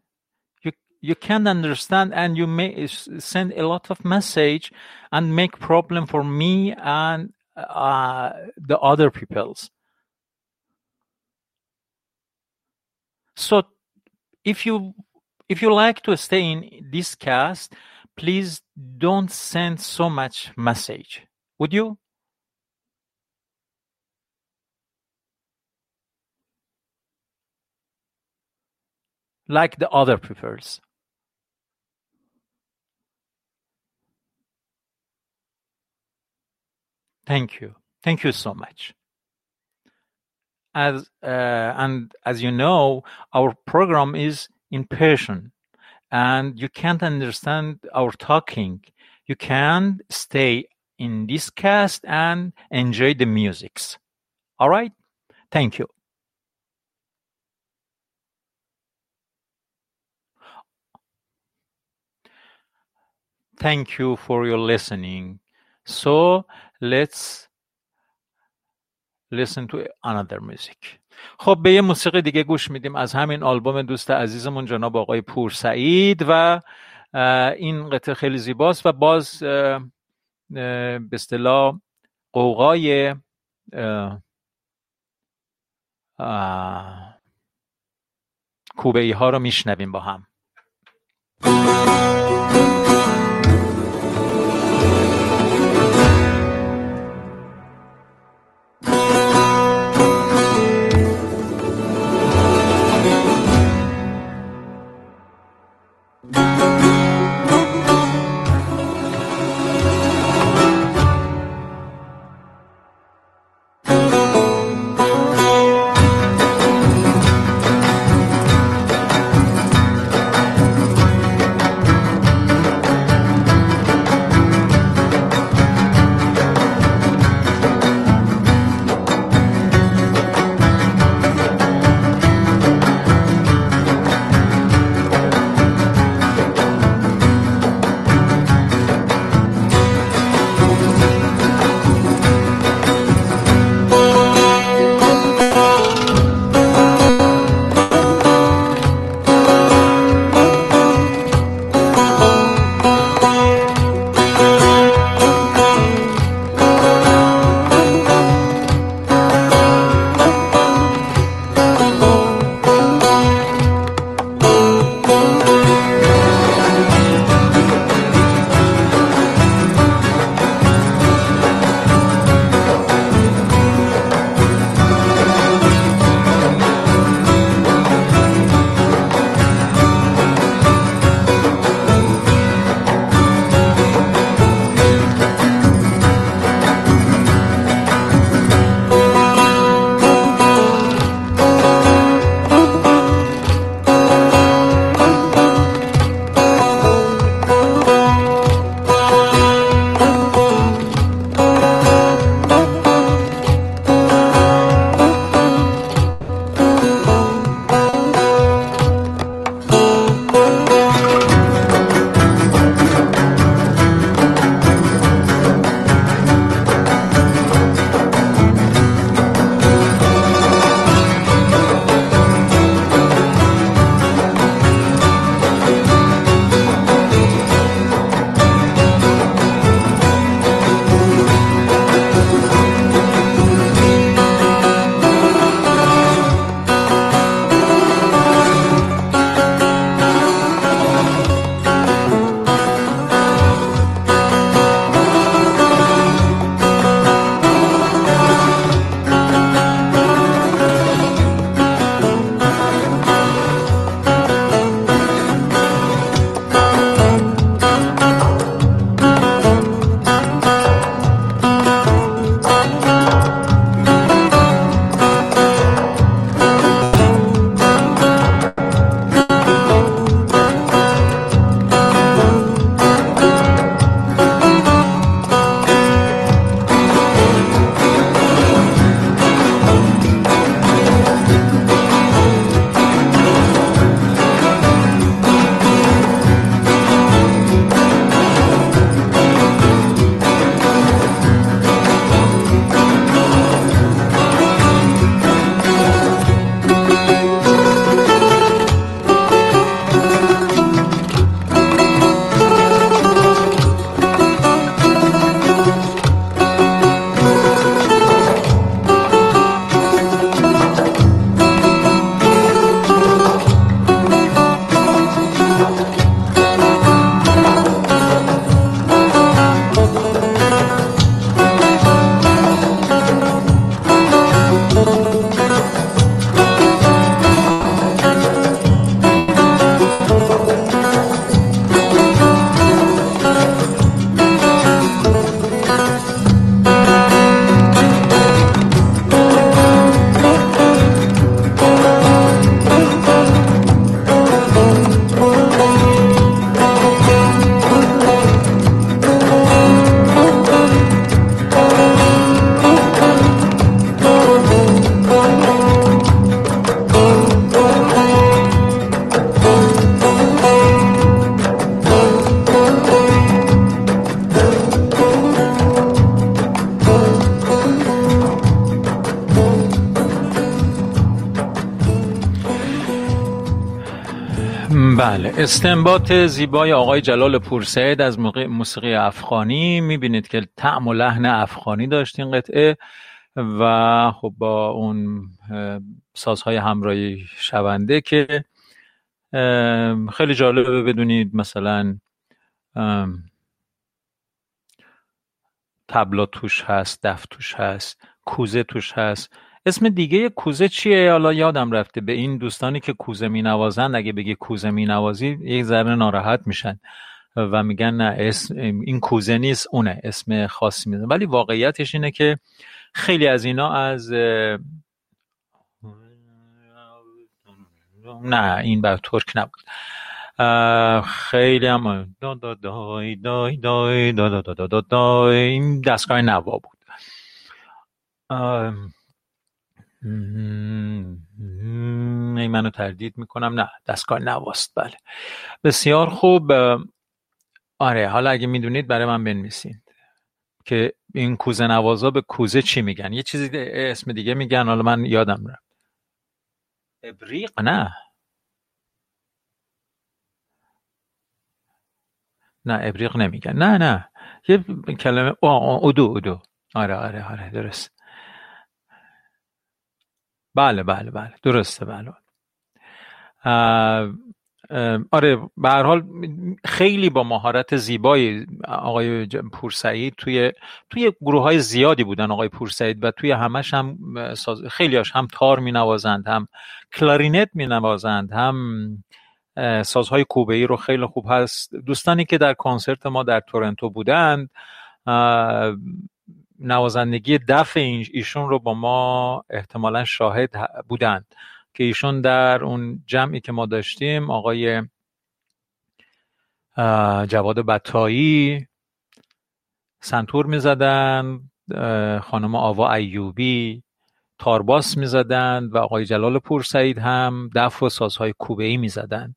you can understand and you may send a lot of message and make problem for me and uh, the other peoples. So if you if you like to stay in this cast please don't send so much message. Would you? Like the other peoples Thank you. Thank you so much. As uh, and as you know, our program is in Persian, and you can't understand our talking. You can stay in this cast and enjoy the musics. All right? Thank you. Thank you for your listening. So let's listen to another music. خب به یه موسیقی دیگه گوش میدیم از همین آلبوم دوست عزیزمون جناب آقای پور سعید و این قطعه خیلی زیباست و باز به اصطلاح قوقای کوبه ای ها رو میشنویم با هم استنباط زیبای آقای جلال پورسید از موسیقی افغانی. می‌بینید که تعم و لحن افغانی داشت این قطعه و خب با اون سازهای همراهی شونده که خیلی جالبه بدونید مثلا تبلا توش هست دف توش هست کوزه توش هست. اسم دیگه کوزه چیه؟ حالا یادم رفته به این دوستانی که کوزه می نوازند اگه بگی کوزه می نوازی یک ذره ناراحت میشن و میگن نه اسم این کوزه نیست اونه اسم خاصی میزن ولی واقعیتش اینه که خیلی از اینا از نه این بر ترک نبود. خیلی هم این دستگاه نوا بود. ای منو تردید می‌کنم. نه دستگاه نواست. بله. بسیار خوب. آره حالا اگه می‌دونید برای من بنویسید که این کوزه نوازا به کوزه چی میگن؟ یه چیزی اسم دیگه میگن. حالا من یادم رفت. ابریق؟ نه. نه ابریق نمیگن. نه نه. یه کلمه ادو ادو آره آره آره درست. بله بله بله. درسته بله آره به هر حال خیلی با مهارت زیبایی آقای پورسعید توی توی گروه های زیادی بودن آقای پورسعید و توی همش هم خیلیاش هم تار می نوازند هم کلارینت می نوازند هم سازهای کوبه ای رو خیلی خوب هست. دوستانی که در کنسرت ما در تورنتو بودند نوازندگی دف ایشون رو با ما احتمالا شاهد بودند که ایشون در اون جمعی که ما داشتیم آقای جواد بطایی سنتور می‌زدن خانم آوا ایوبی تارباس می‌زدند و آقای جلال پورسعید هم دف و سازهای کوبه ای می‌زدند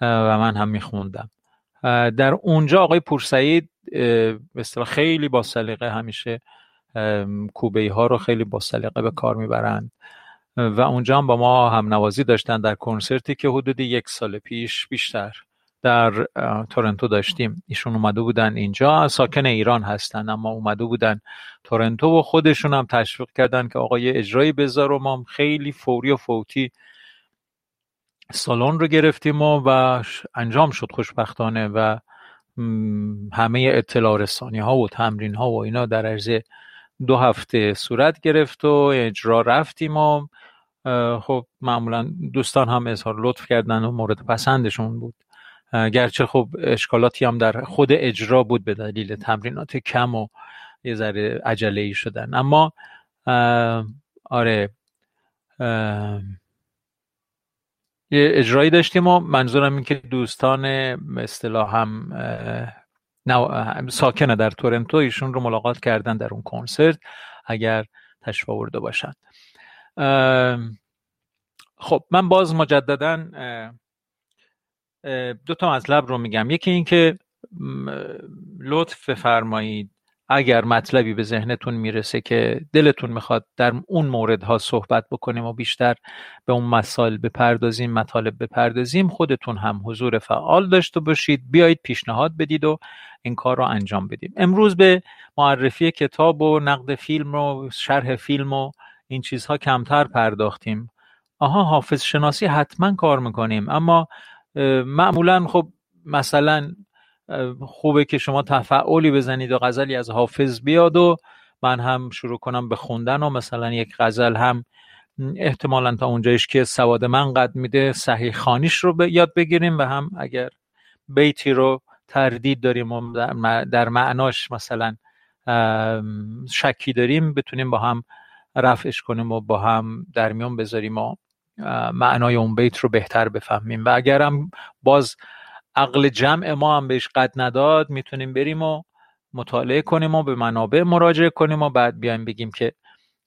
و من هم میخوندم. در اونجا آقای پورسعید به خیلی با سلیقه همیشه کوبه ها رو خیلی با سلیقه به کار می‌برند. و اونجا هم با ما هم نوازی داشتن در کنسرتی که حدود یک سال پیش بیشتر در تورنتو داشتیم. ایشون اومده بودن اینجا. ساکن ایران هستن اما اومده بودن تورنتو و خودشون هم تشویق کردن که آقای اجرایی بذار و ما خیلی فوری و فوتی سالن رو گرفتیم و, و انجام شد خوشبختانه و همه اطلاع رسانی ها و تمرین ها و اینا در عرض دو هفته صورت گرفت و اجرا رفتیم و خب معمولا دوستان هم اظهار لطف کردن و مورد پسندشون بود. گرچه خب اشکالاتی هم در خود اجرا بود به دلیل تمرینات کم و یه ذره عجله ای شدن. اما آره یه اجرایی داشتیم و منظورم این که دوستان اصطلاح هم ساکنه در تورنتو ایشون رو ملاقات کردن در اون کنسرت اگر تشریف آورده باشند. خب من باز مجددا دو تا مطلب رو میگم. یکی اینکه لطف بفرمایید اگر مطلبی به ذهنتون می‌رسه که دلتون می‌خواد در اون موردها صحبت بکنیم و بیشتر به اون مسائل بپردازیم مطالب بپردازیم خودتون هم حضور فعال داشته باشید بیایید پیشنهاد بدید و این کار رو انجام بدیم امروز به معرفی کتاب و نقد فیلم و شرح فیلم و این چیزها کمتر پرداختیم. آها حافظ شناسی حتما کار می‌کنیم اما معمولا خب مثلا خوبه که شما تفعولی بزنید و غزلی از حافظ بیاد و من هم شروع کنم به خوندن و مثلا یک غزل هم احتمالا تا اونجایش که سواد من قد میده صحیح خانیش رو به یاد بگیریم و هم اگر بیتی رو تردید داریم و در معناش مثلا شکی داریم بتونیم با هم رفعش کنیم و با هم در میون بذاریم و معنای اون بیت رو بهتر بفهمیم. و اگرم باز عقل جمع ما هم بهش قد نداد می‌تونیم بریم و مطالعه کنیم و به منابع مراجعه کنیم و بعد بیایم بگیم که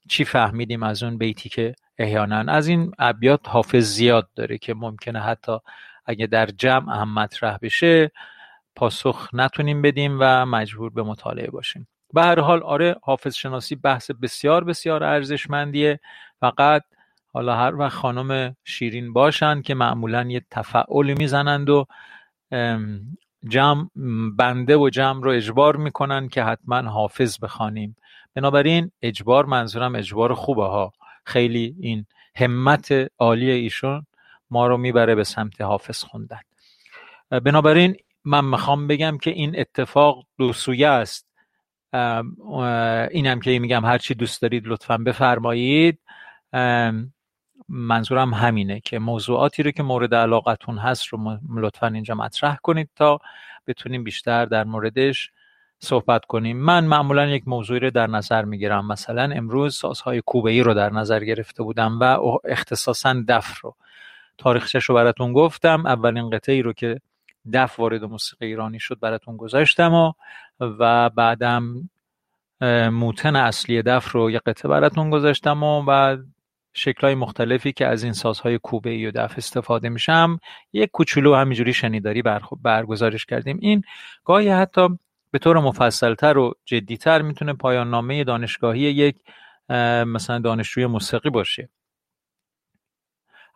چی فهمیدیم از اون بیتی که احیانا. از این ابیات حافظ زیاد داره که ممکنه حتی اگه در جمع هم مطرح بشه پاسخ نتونیم بدیم و مجبور به مطالعه باشیم. به هر حال آره حافظ شناسی بحث بسیار بسیار ارزشمندیه. فقط حالا هر وقت خانم شیرین باشن که معمولا یه تفعولی می‌زنند و جمع بنده و جمع رو اجبار می‌کنن که حتما حافظ بخوانیم. بنابراین اجبار منظورم اجبار خوبه ها خیلی این همت عالی ایشون ما رو می‌بره به سمت حافظ خوندن. بنابراین من می‌خوام بگم که این اتفاق دو سویه است اینم که میگم هرچی دوست دارید لطفا بفرمایید. منظورم همینه که موضوعاتی رو که مورد علاقتون هست رو لطفا اینجا مطرح کنید تا بتونیم بیشتر در موردش صحبت کنیم. من معمولا یک موضوعی رو در نظر می‌گیرم. مثلا امروز سازهای کوبه ای رو در نظر گرفته بودم و اختصاصا دف رو. تاریخچش رو براتون گفتم. اولین قطعی رو که دف وارد موسیقی ایرانی شد براتون گذاشتم و, و بعدم موتن اصلی دف رو یه قطعه براتون گذاشتم و بعد شکلهای مختلفی که از این سازهای کوبه ای و دف استفاده میشم یک کوچولو همینجوری شنیداری برگزارش کردیم. این گاهی حتی به طور مفصلتر و جدیتر می‌تونه پایان نامه دانشگاهی یک مثلا دانشجوی موسیقی باشه.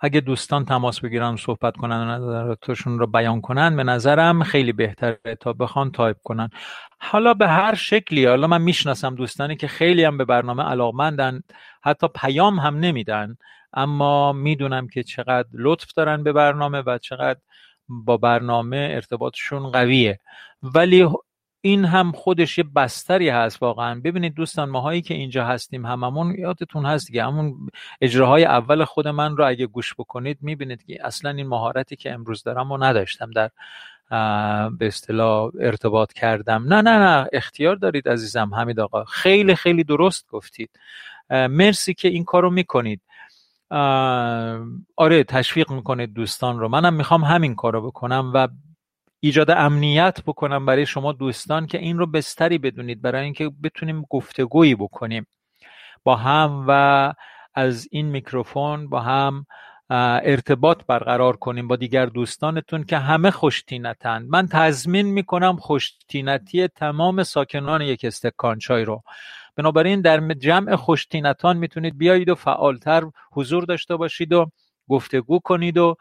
اگه دوستان تماس بگیرن صحبت کنن و نظراتشون رو بیان کنن به نظرم خیلی بهتره تا بخوان تایپ کنن. حالا به هر شکلی حالا من می‌شناسم دوستانی که خیلی هم به برنامه علاقمندن حتی پیام هم نمیدن اما می‌دونم که چقدر لطف دارن به برنامه و چقدر با برنامه ارتباطشون قویه. ولی این هم خودش یه بستری هست واقعا. ببینید دوستان ماهایی که اینجا هستیم هممون یادتون هست دیگه. همون اجراهای اول خود من رو اگه گوش بکنید می‌بینید که اصلا این مهارتی که امروز دارم و نداشتم. در به اصطلاح ارتباط کردم. نه نه نه اختیار دارید عزیزم. حمید آقا خیلی خیلی درست گفتید. مرسی که این کارو می‌کنید. آره تشویق می‌کنید دوستان رو. منم می‌خوام همین کارو بکنم و ایجاد امنیت بکنم برای شما دوستان که این رو بستری بدونید برای اینکه بتونیم گفتگویی بکنیم. با هم و از این میکروفون با هم ارتباط برقرار کنیم با دیگر دوستانتون که همه خوشتینتند من تضمین می‌کنم خوشتینتی تمام ساکنان یک استکان چای رو. بنابراین در جمع خوشتینتان می‌تونید بیایید و فعالتر حضور داشته باشید و گفتگو کنید و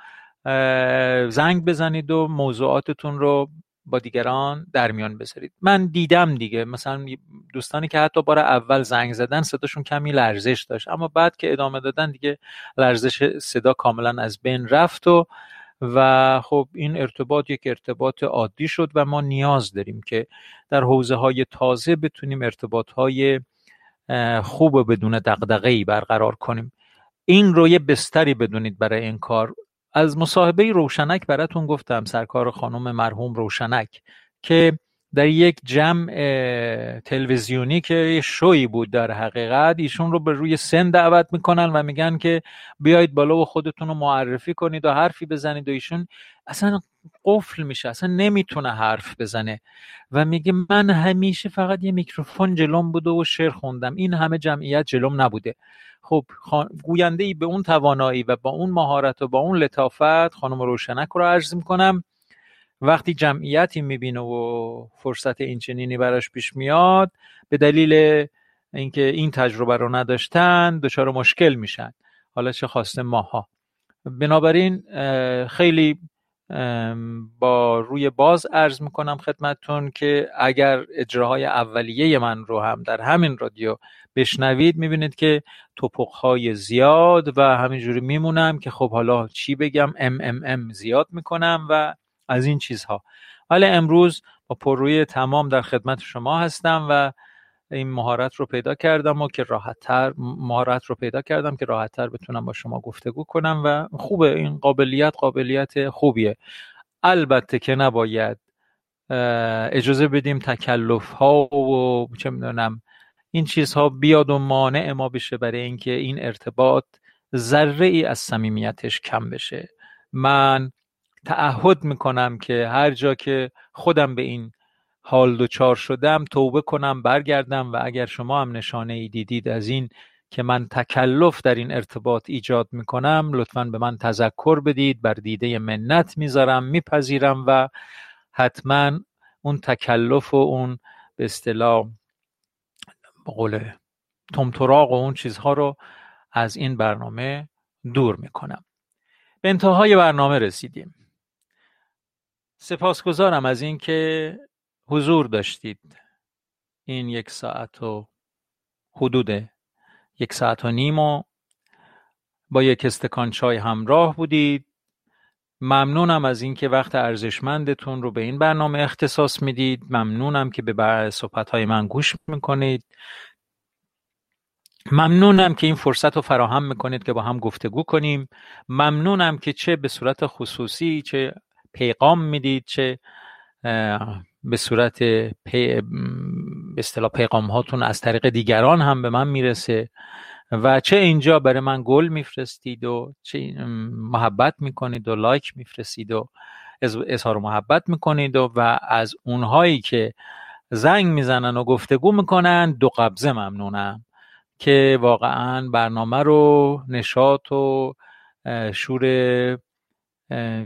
زنگ بزنید و موضوعاتتون رو با دیگران در میان بذارید. من دیدم دیگه. مثلا دوستانی که حتی بار اول زنگ زدن صداشون کمی لرزش داشت. اما بعد که ادامه دادن دیگه لرزش صدا کاملا از بین رفت و و خب این ارتباط یک ارتباط عادی شد و ما نیاز داریم که در حوزه های تازه بتونیم ارتباط های خوب بدون دقدقه برقرار کنیم. این رو یه بستری بدونید برای این کار. از مصاحبه روشنک براتون گفتم سرکار خانم مرحوم روشنک که در یک جمع تلویزیونی که شوی بود در حقیقت ایشون رو به روی سن دعوت می‌کنن و میگن که بیایید بالا و خودتون رو معرفی کنید و حرفی بزنید و ایشون اصلا قفل میشه اصلا نمی‌تونه حرف بزنه. و میگه من همیشه فقط یه میکروفون جلوم بوده و شعر خوندم. این همه جمعیت جلوم نبوده. خب گوینده ای به اون توانایی و با اون مهارت و با اون لطافت خانم روشنک رو عرض می‌کنم. وقتی جمعیتی می‌بینه و فرصت این چنینی براش پیش میاد به دلیل اینکه این تجربه رو نداشتن دچار مشکل میشن. حالا چه خواسته ماها. بنابراین خیلی با روی باز عرض می‌کنم خدمتتون که اگر اجراهای اولیه من رو هم در همین رادیو بشنوید می‌بینید که توپخهای زیاد و همینجوری میمونم که خب حالا چی بگم ام ام ام زیاد می‌کنم و از این چیزها. ولی امروز با پرروی تمام در خدمت شما هستم و این مهارت رو پیدا کردم و که راحتتر مهارت رو پیدا کردم که راحتتر بتونم با شما گفتگو کنم و خوبه. این قابلیت قابلیت خوبیه. البته که نباید اجازه بدیم تکلف ها و چه می‌دونم این چیزها بیاد و مانع ما بشه برای اینکه این ارتباط ذره ای از صمیمیتش کم بشه. من تعهد می‌کنم که هر جا که خودم به این حال دچار شدم توبه کنم برگردم و اگر شما هم نشانه ای دیدید از این که من تکلف در این ارتباط ایجاد می‌کنم لطفا به من تذکر بدید بر دیده منت می‌ذارم میپذیرم و حتما اون تکلف و اون به اصطلاح به قول تمتراغ و اون چیزها رو از این برنامه دور می‌کنم. به انتهای برنامه رسیدیم. سپاسگزارم از اینکه حضور داشتید. این یک ساعت و حدود یک ساعت و نیم و با یک استکان چای همراه بودید. ممنونم از اینکه وقت ارزشمندتون رو به این برنامه اختصاص می‌دید. ممنونم که به صحبت های من گوش می‌کنید. ممنونم که این فرصت رو فراهم می‌کنید که با هم گفتگو کنیم. ممنونم که چه به صورت خصوصی چه پیغام می‌دید چه به صورت پی... به اصطلاح پیغام هاتون از طریق دیگران هم به من می‌رسه و چه اینجا برای من گل میفرستید و چه محبت می‌کنید و لایک میفرستید و اظهار محبت می‌کنید و, و از اونهایی که زنگ می‌زنن و گفتگو می‌کنن دو قبضه ممنونم که واقعا برنامه رو نشاط و شور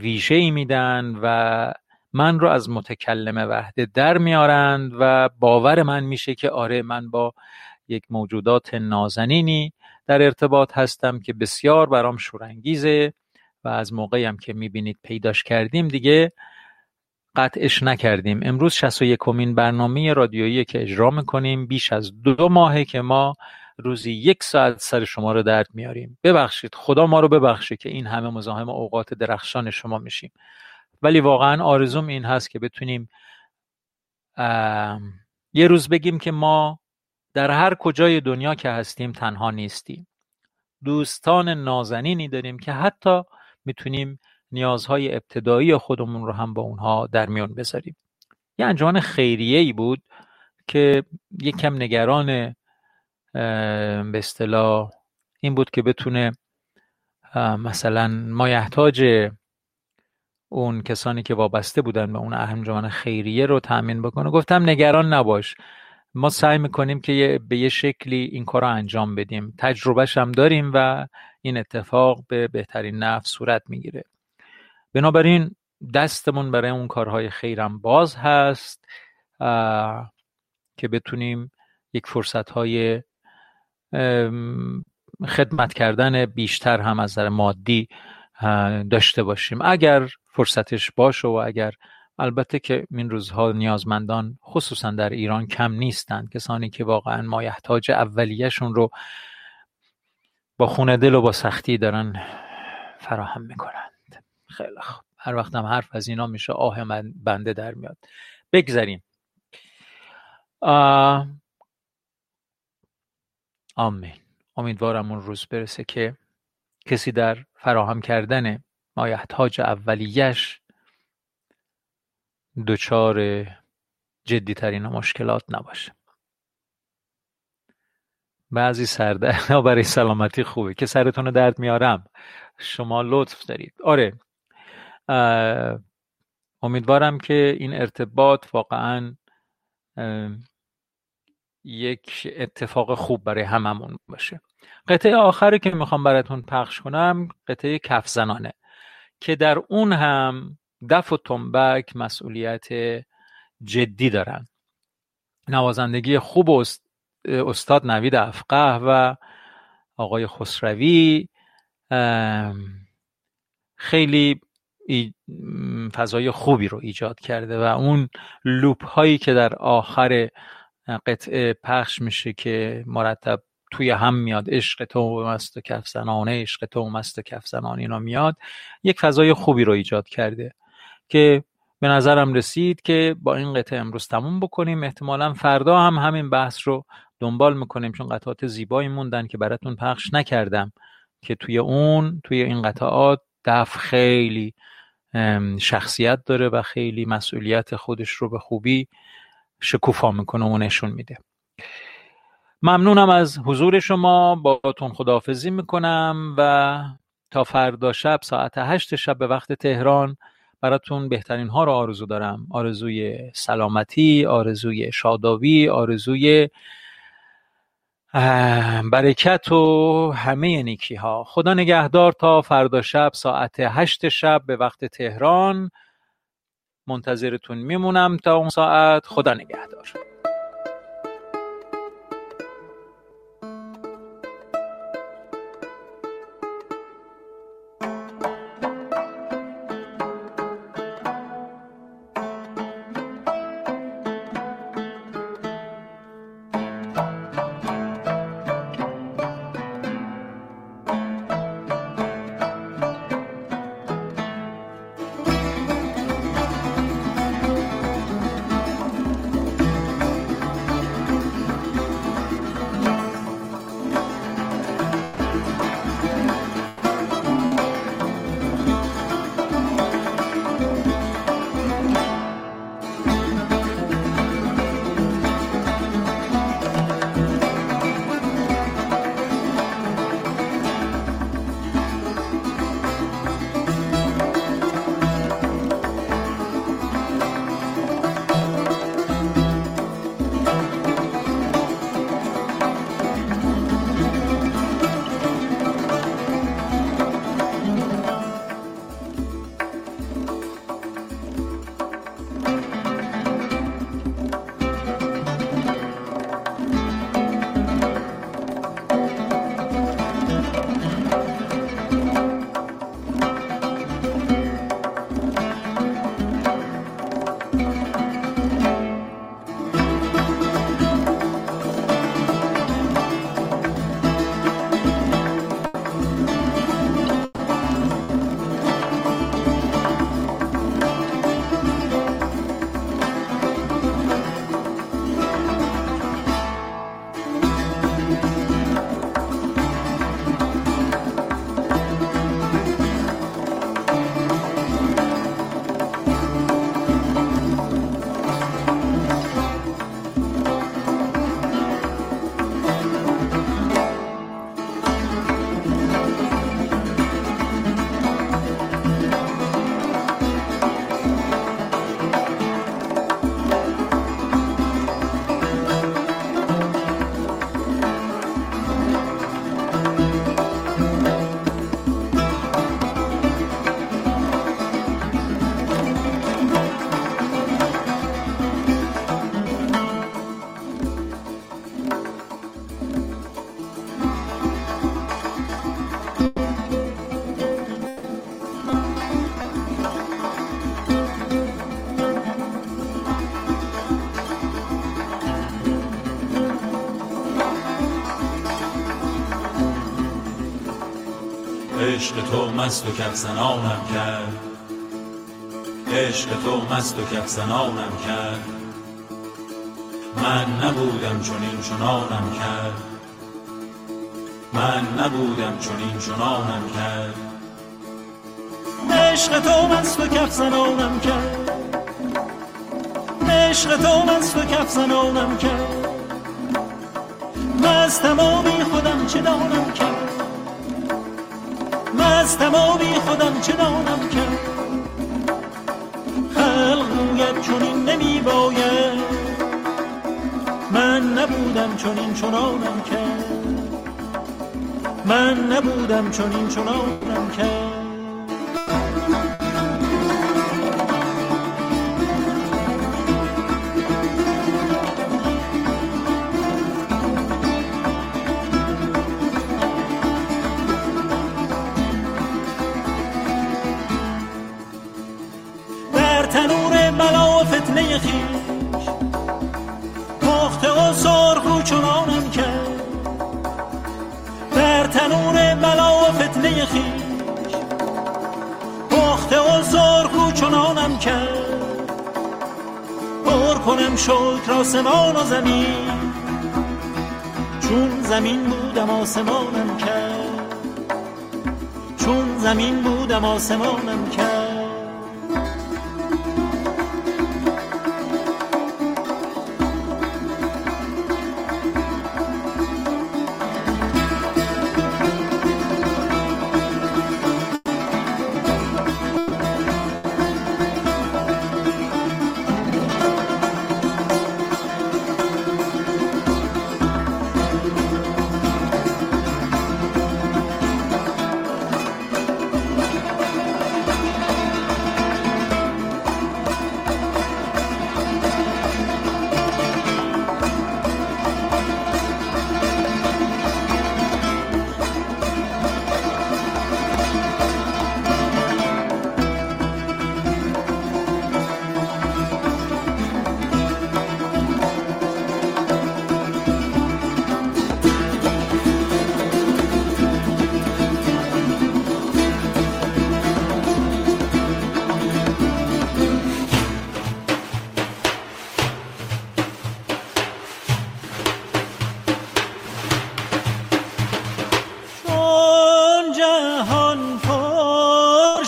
ویژه ای میدن و من رو از متکلم وحده در میارند و باور من میشه که آره من با یک موجودات نازنینی در ارتباط هستم که بسیار برام شورانگیزه و از موقعی هم که می‌بینید پیداش کردیم دیگه قطعش نکردیم. امروز 61 کمین برنامه رادیویی که اجرا می‌کنیم بیش از دو ماهه که ما روزی یک ساعت سر شما رو درد میاریم. ببخشید خدا ما رو ببخشه که این همه مزاحم اوقات درخشان شما میشیم. ولی واقعا آرزوم این هست که بتونیم یه روز بگیم که ما در هر کجای دنیا که هستیم تنها نیستیم. دوستان نازنینی داریم که حتی می‌تونیم نیازهای ابتدایی خودمون رو هم با اونها در میون بذاریم. یه انجمن خیریه ای بود که یک کم نگران به اصطلاح این بود که بتونه مثلا مایحتاج اون کسانی که وابسته بودن به اون انجمن خیریه رو تأمین بکنه. گفتم نگران نباش. ما سعی می‌کنیم که به یه شکلی این کار رو انجام بدیم. تجربهش هم داریم و این اتفاق به بهترین نفس صورت می‌گیره. بنابراین دستمون برای اون کارهای خیرم باز هست که بتونیم یک فرصت های خدمت کردن بیشتر هم از نظر مادی داشته باشیم. اگر فرصتش باشه و اگر البته که این روزها نیازمندان خصوصا در ایران کم نیستند کسانی که واقعا مایحتاج اولیهشون رو با خونه دل و با سختی دارن فراهم می‌کنند. خیلی خوب. هر وقت هم حرف از اینا میشه آه من بنده در میاد. بگذاریم. آمین. امیدوارم اون روز برسه که کسی در فراهم کردن مایحتاج اولیش دچار جدیترین مشکلات نباشه. بعضی سرده برای سلامتی خوبه که سرتون درد میارم. شما لطف دارید. آره. امیدوارم که این ارتباط واقعا یک اتفاق خوب برای هممون باشه. قطعه آخری که می‌خوام براتون پخش کنم قطعه کف زنانه که در اون هم دف و تنبک مسئولیت جدی دارن. نوازندگی خوب استاد نوید افقه و آقای خسروی خیلی فضای خوبی رو ایجاد کرده و اون لوپ هایی که در آخر قطعه پخش میشه که مرتب توی هم میاد. عشق تو مست و کف زنانه عشق تو مست و کف زنانه اینا میاد. یک فضای خوبی رو ایجاد کرده که به نظرم رسید که با این قطعه امروز تموم بکنیم. احتمالا فردا هم همین بحث رو دنبال می‌کنیم چون قطعات زیبایی موندن که براتون پخش نکردم که توی اون توی این قطعات دف خیلی شخصیت داره و خیلی مسئولیت خودش رو به خوبی شکوفا می‌کنه و نشون میده. ممنونم از حضور شما. باتون خداحافظی می‌کنم و تا فردا شب ساعت هشت شب به وقت تهران براتون بهترین ها رو آرزو دارم. آرزوی سلامتی آرزوی شادابی آرزوی برکت و همه نیکی ها خدا نگهدار تا فردا شب ساعت هشت شب به وقت تهران. منتظرتون میمونم تا اون ساعت. خدا نگهدار. عشق تو مست و کفزنانم کرد. عشق تو مست و کفزنانم کرد. من نبودم چنین چنانم کرد. من نبودم چنین چنانم کرد. عشق تو مست و کفزنانم کرد. عشق تو مست و کفزنانم کرد. مستم و بی خودم چه دانم کرد. مستم و بی خودم چه دانم کرد خلق گوید چنین نمی باید من نبودم چنین چنانم کرد من نبودم چنین چنانم آسمان و زمین. چون زمین بودم آسمانم کرد. چون زمین بودم آسمانم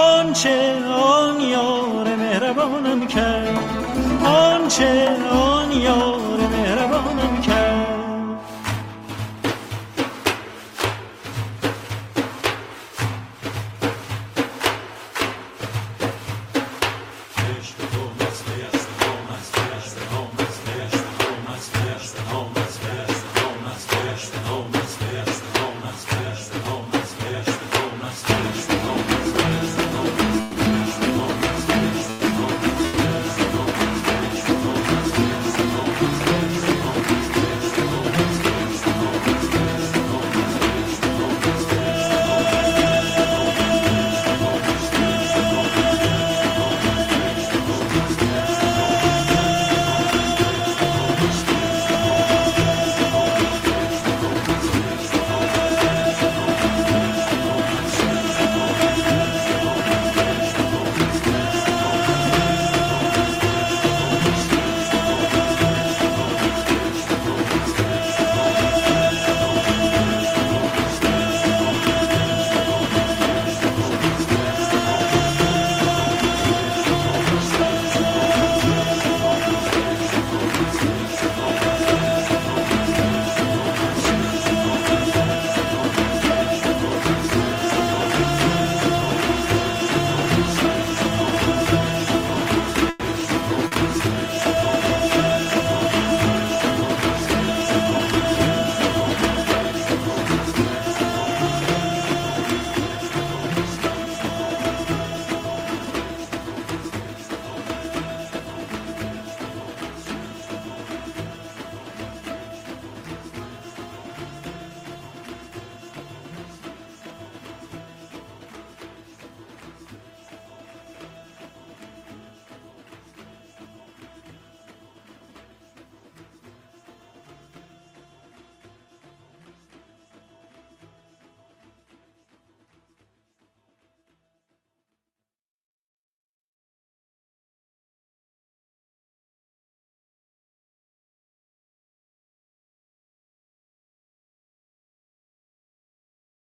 آنچه آن یار مهربانم کرد آنچه آن یار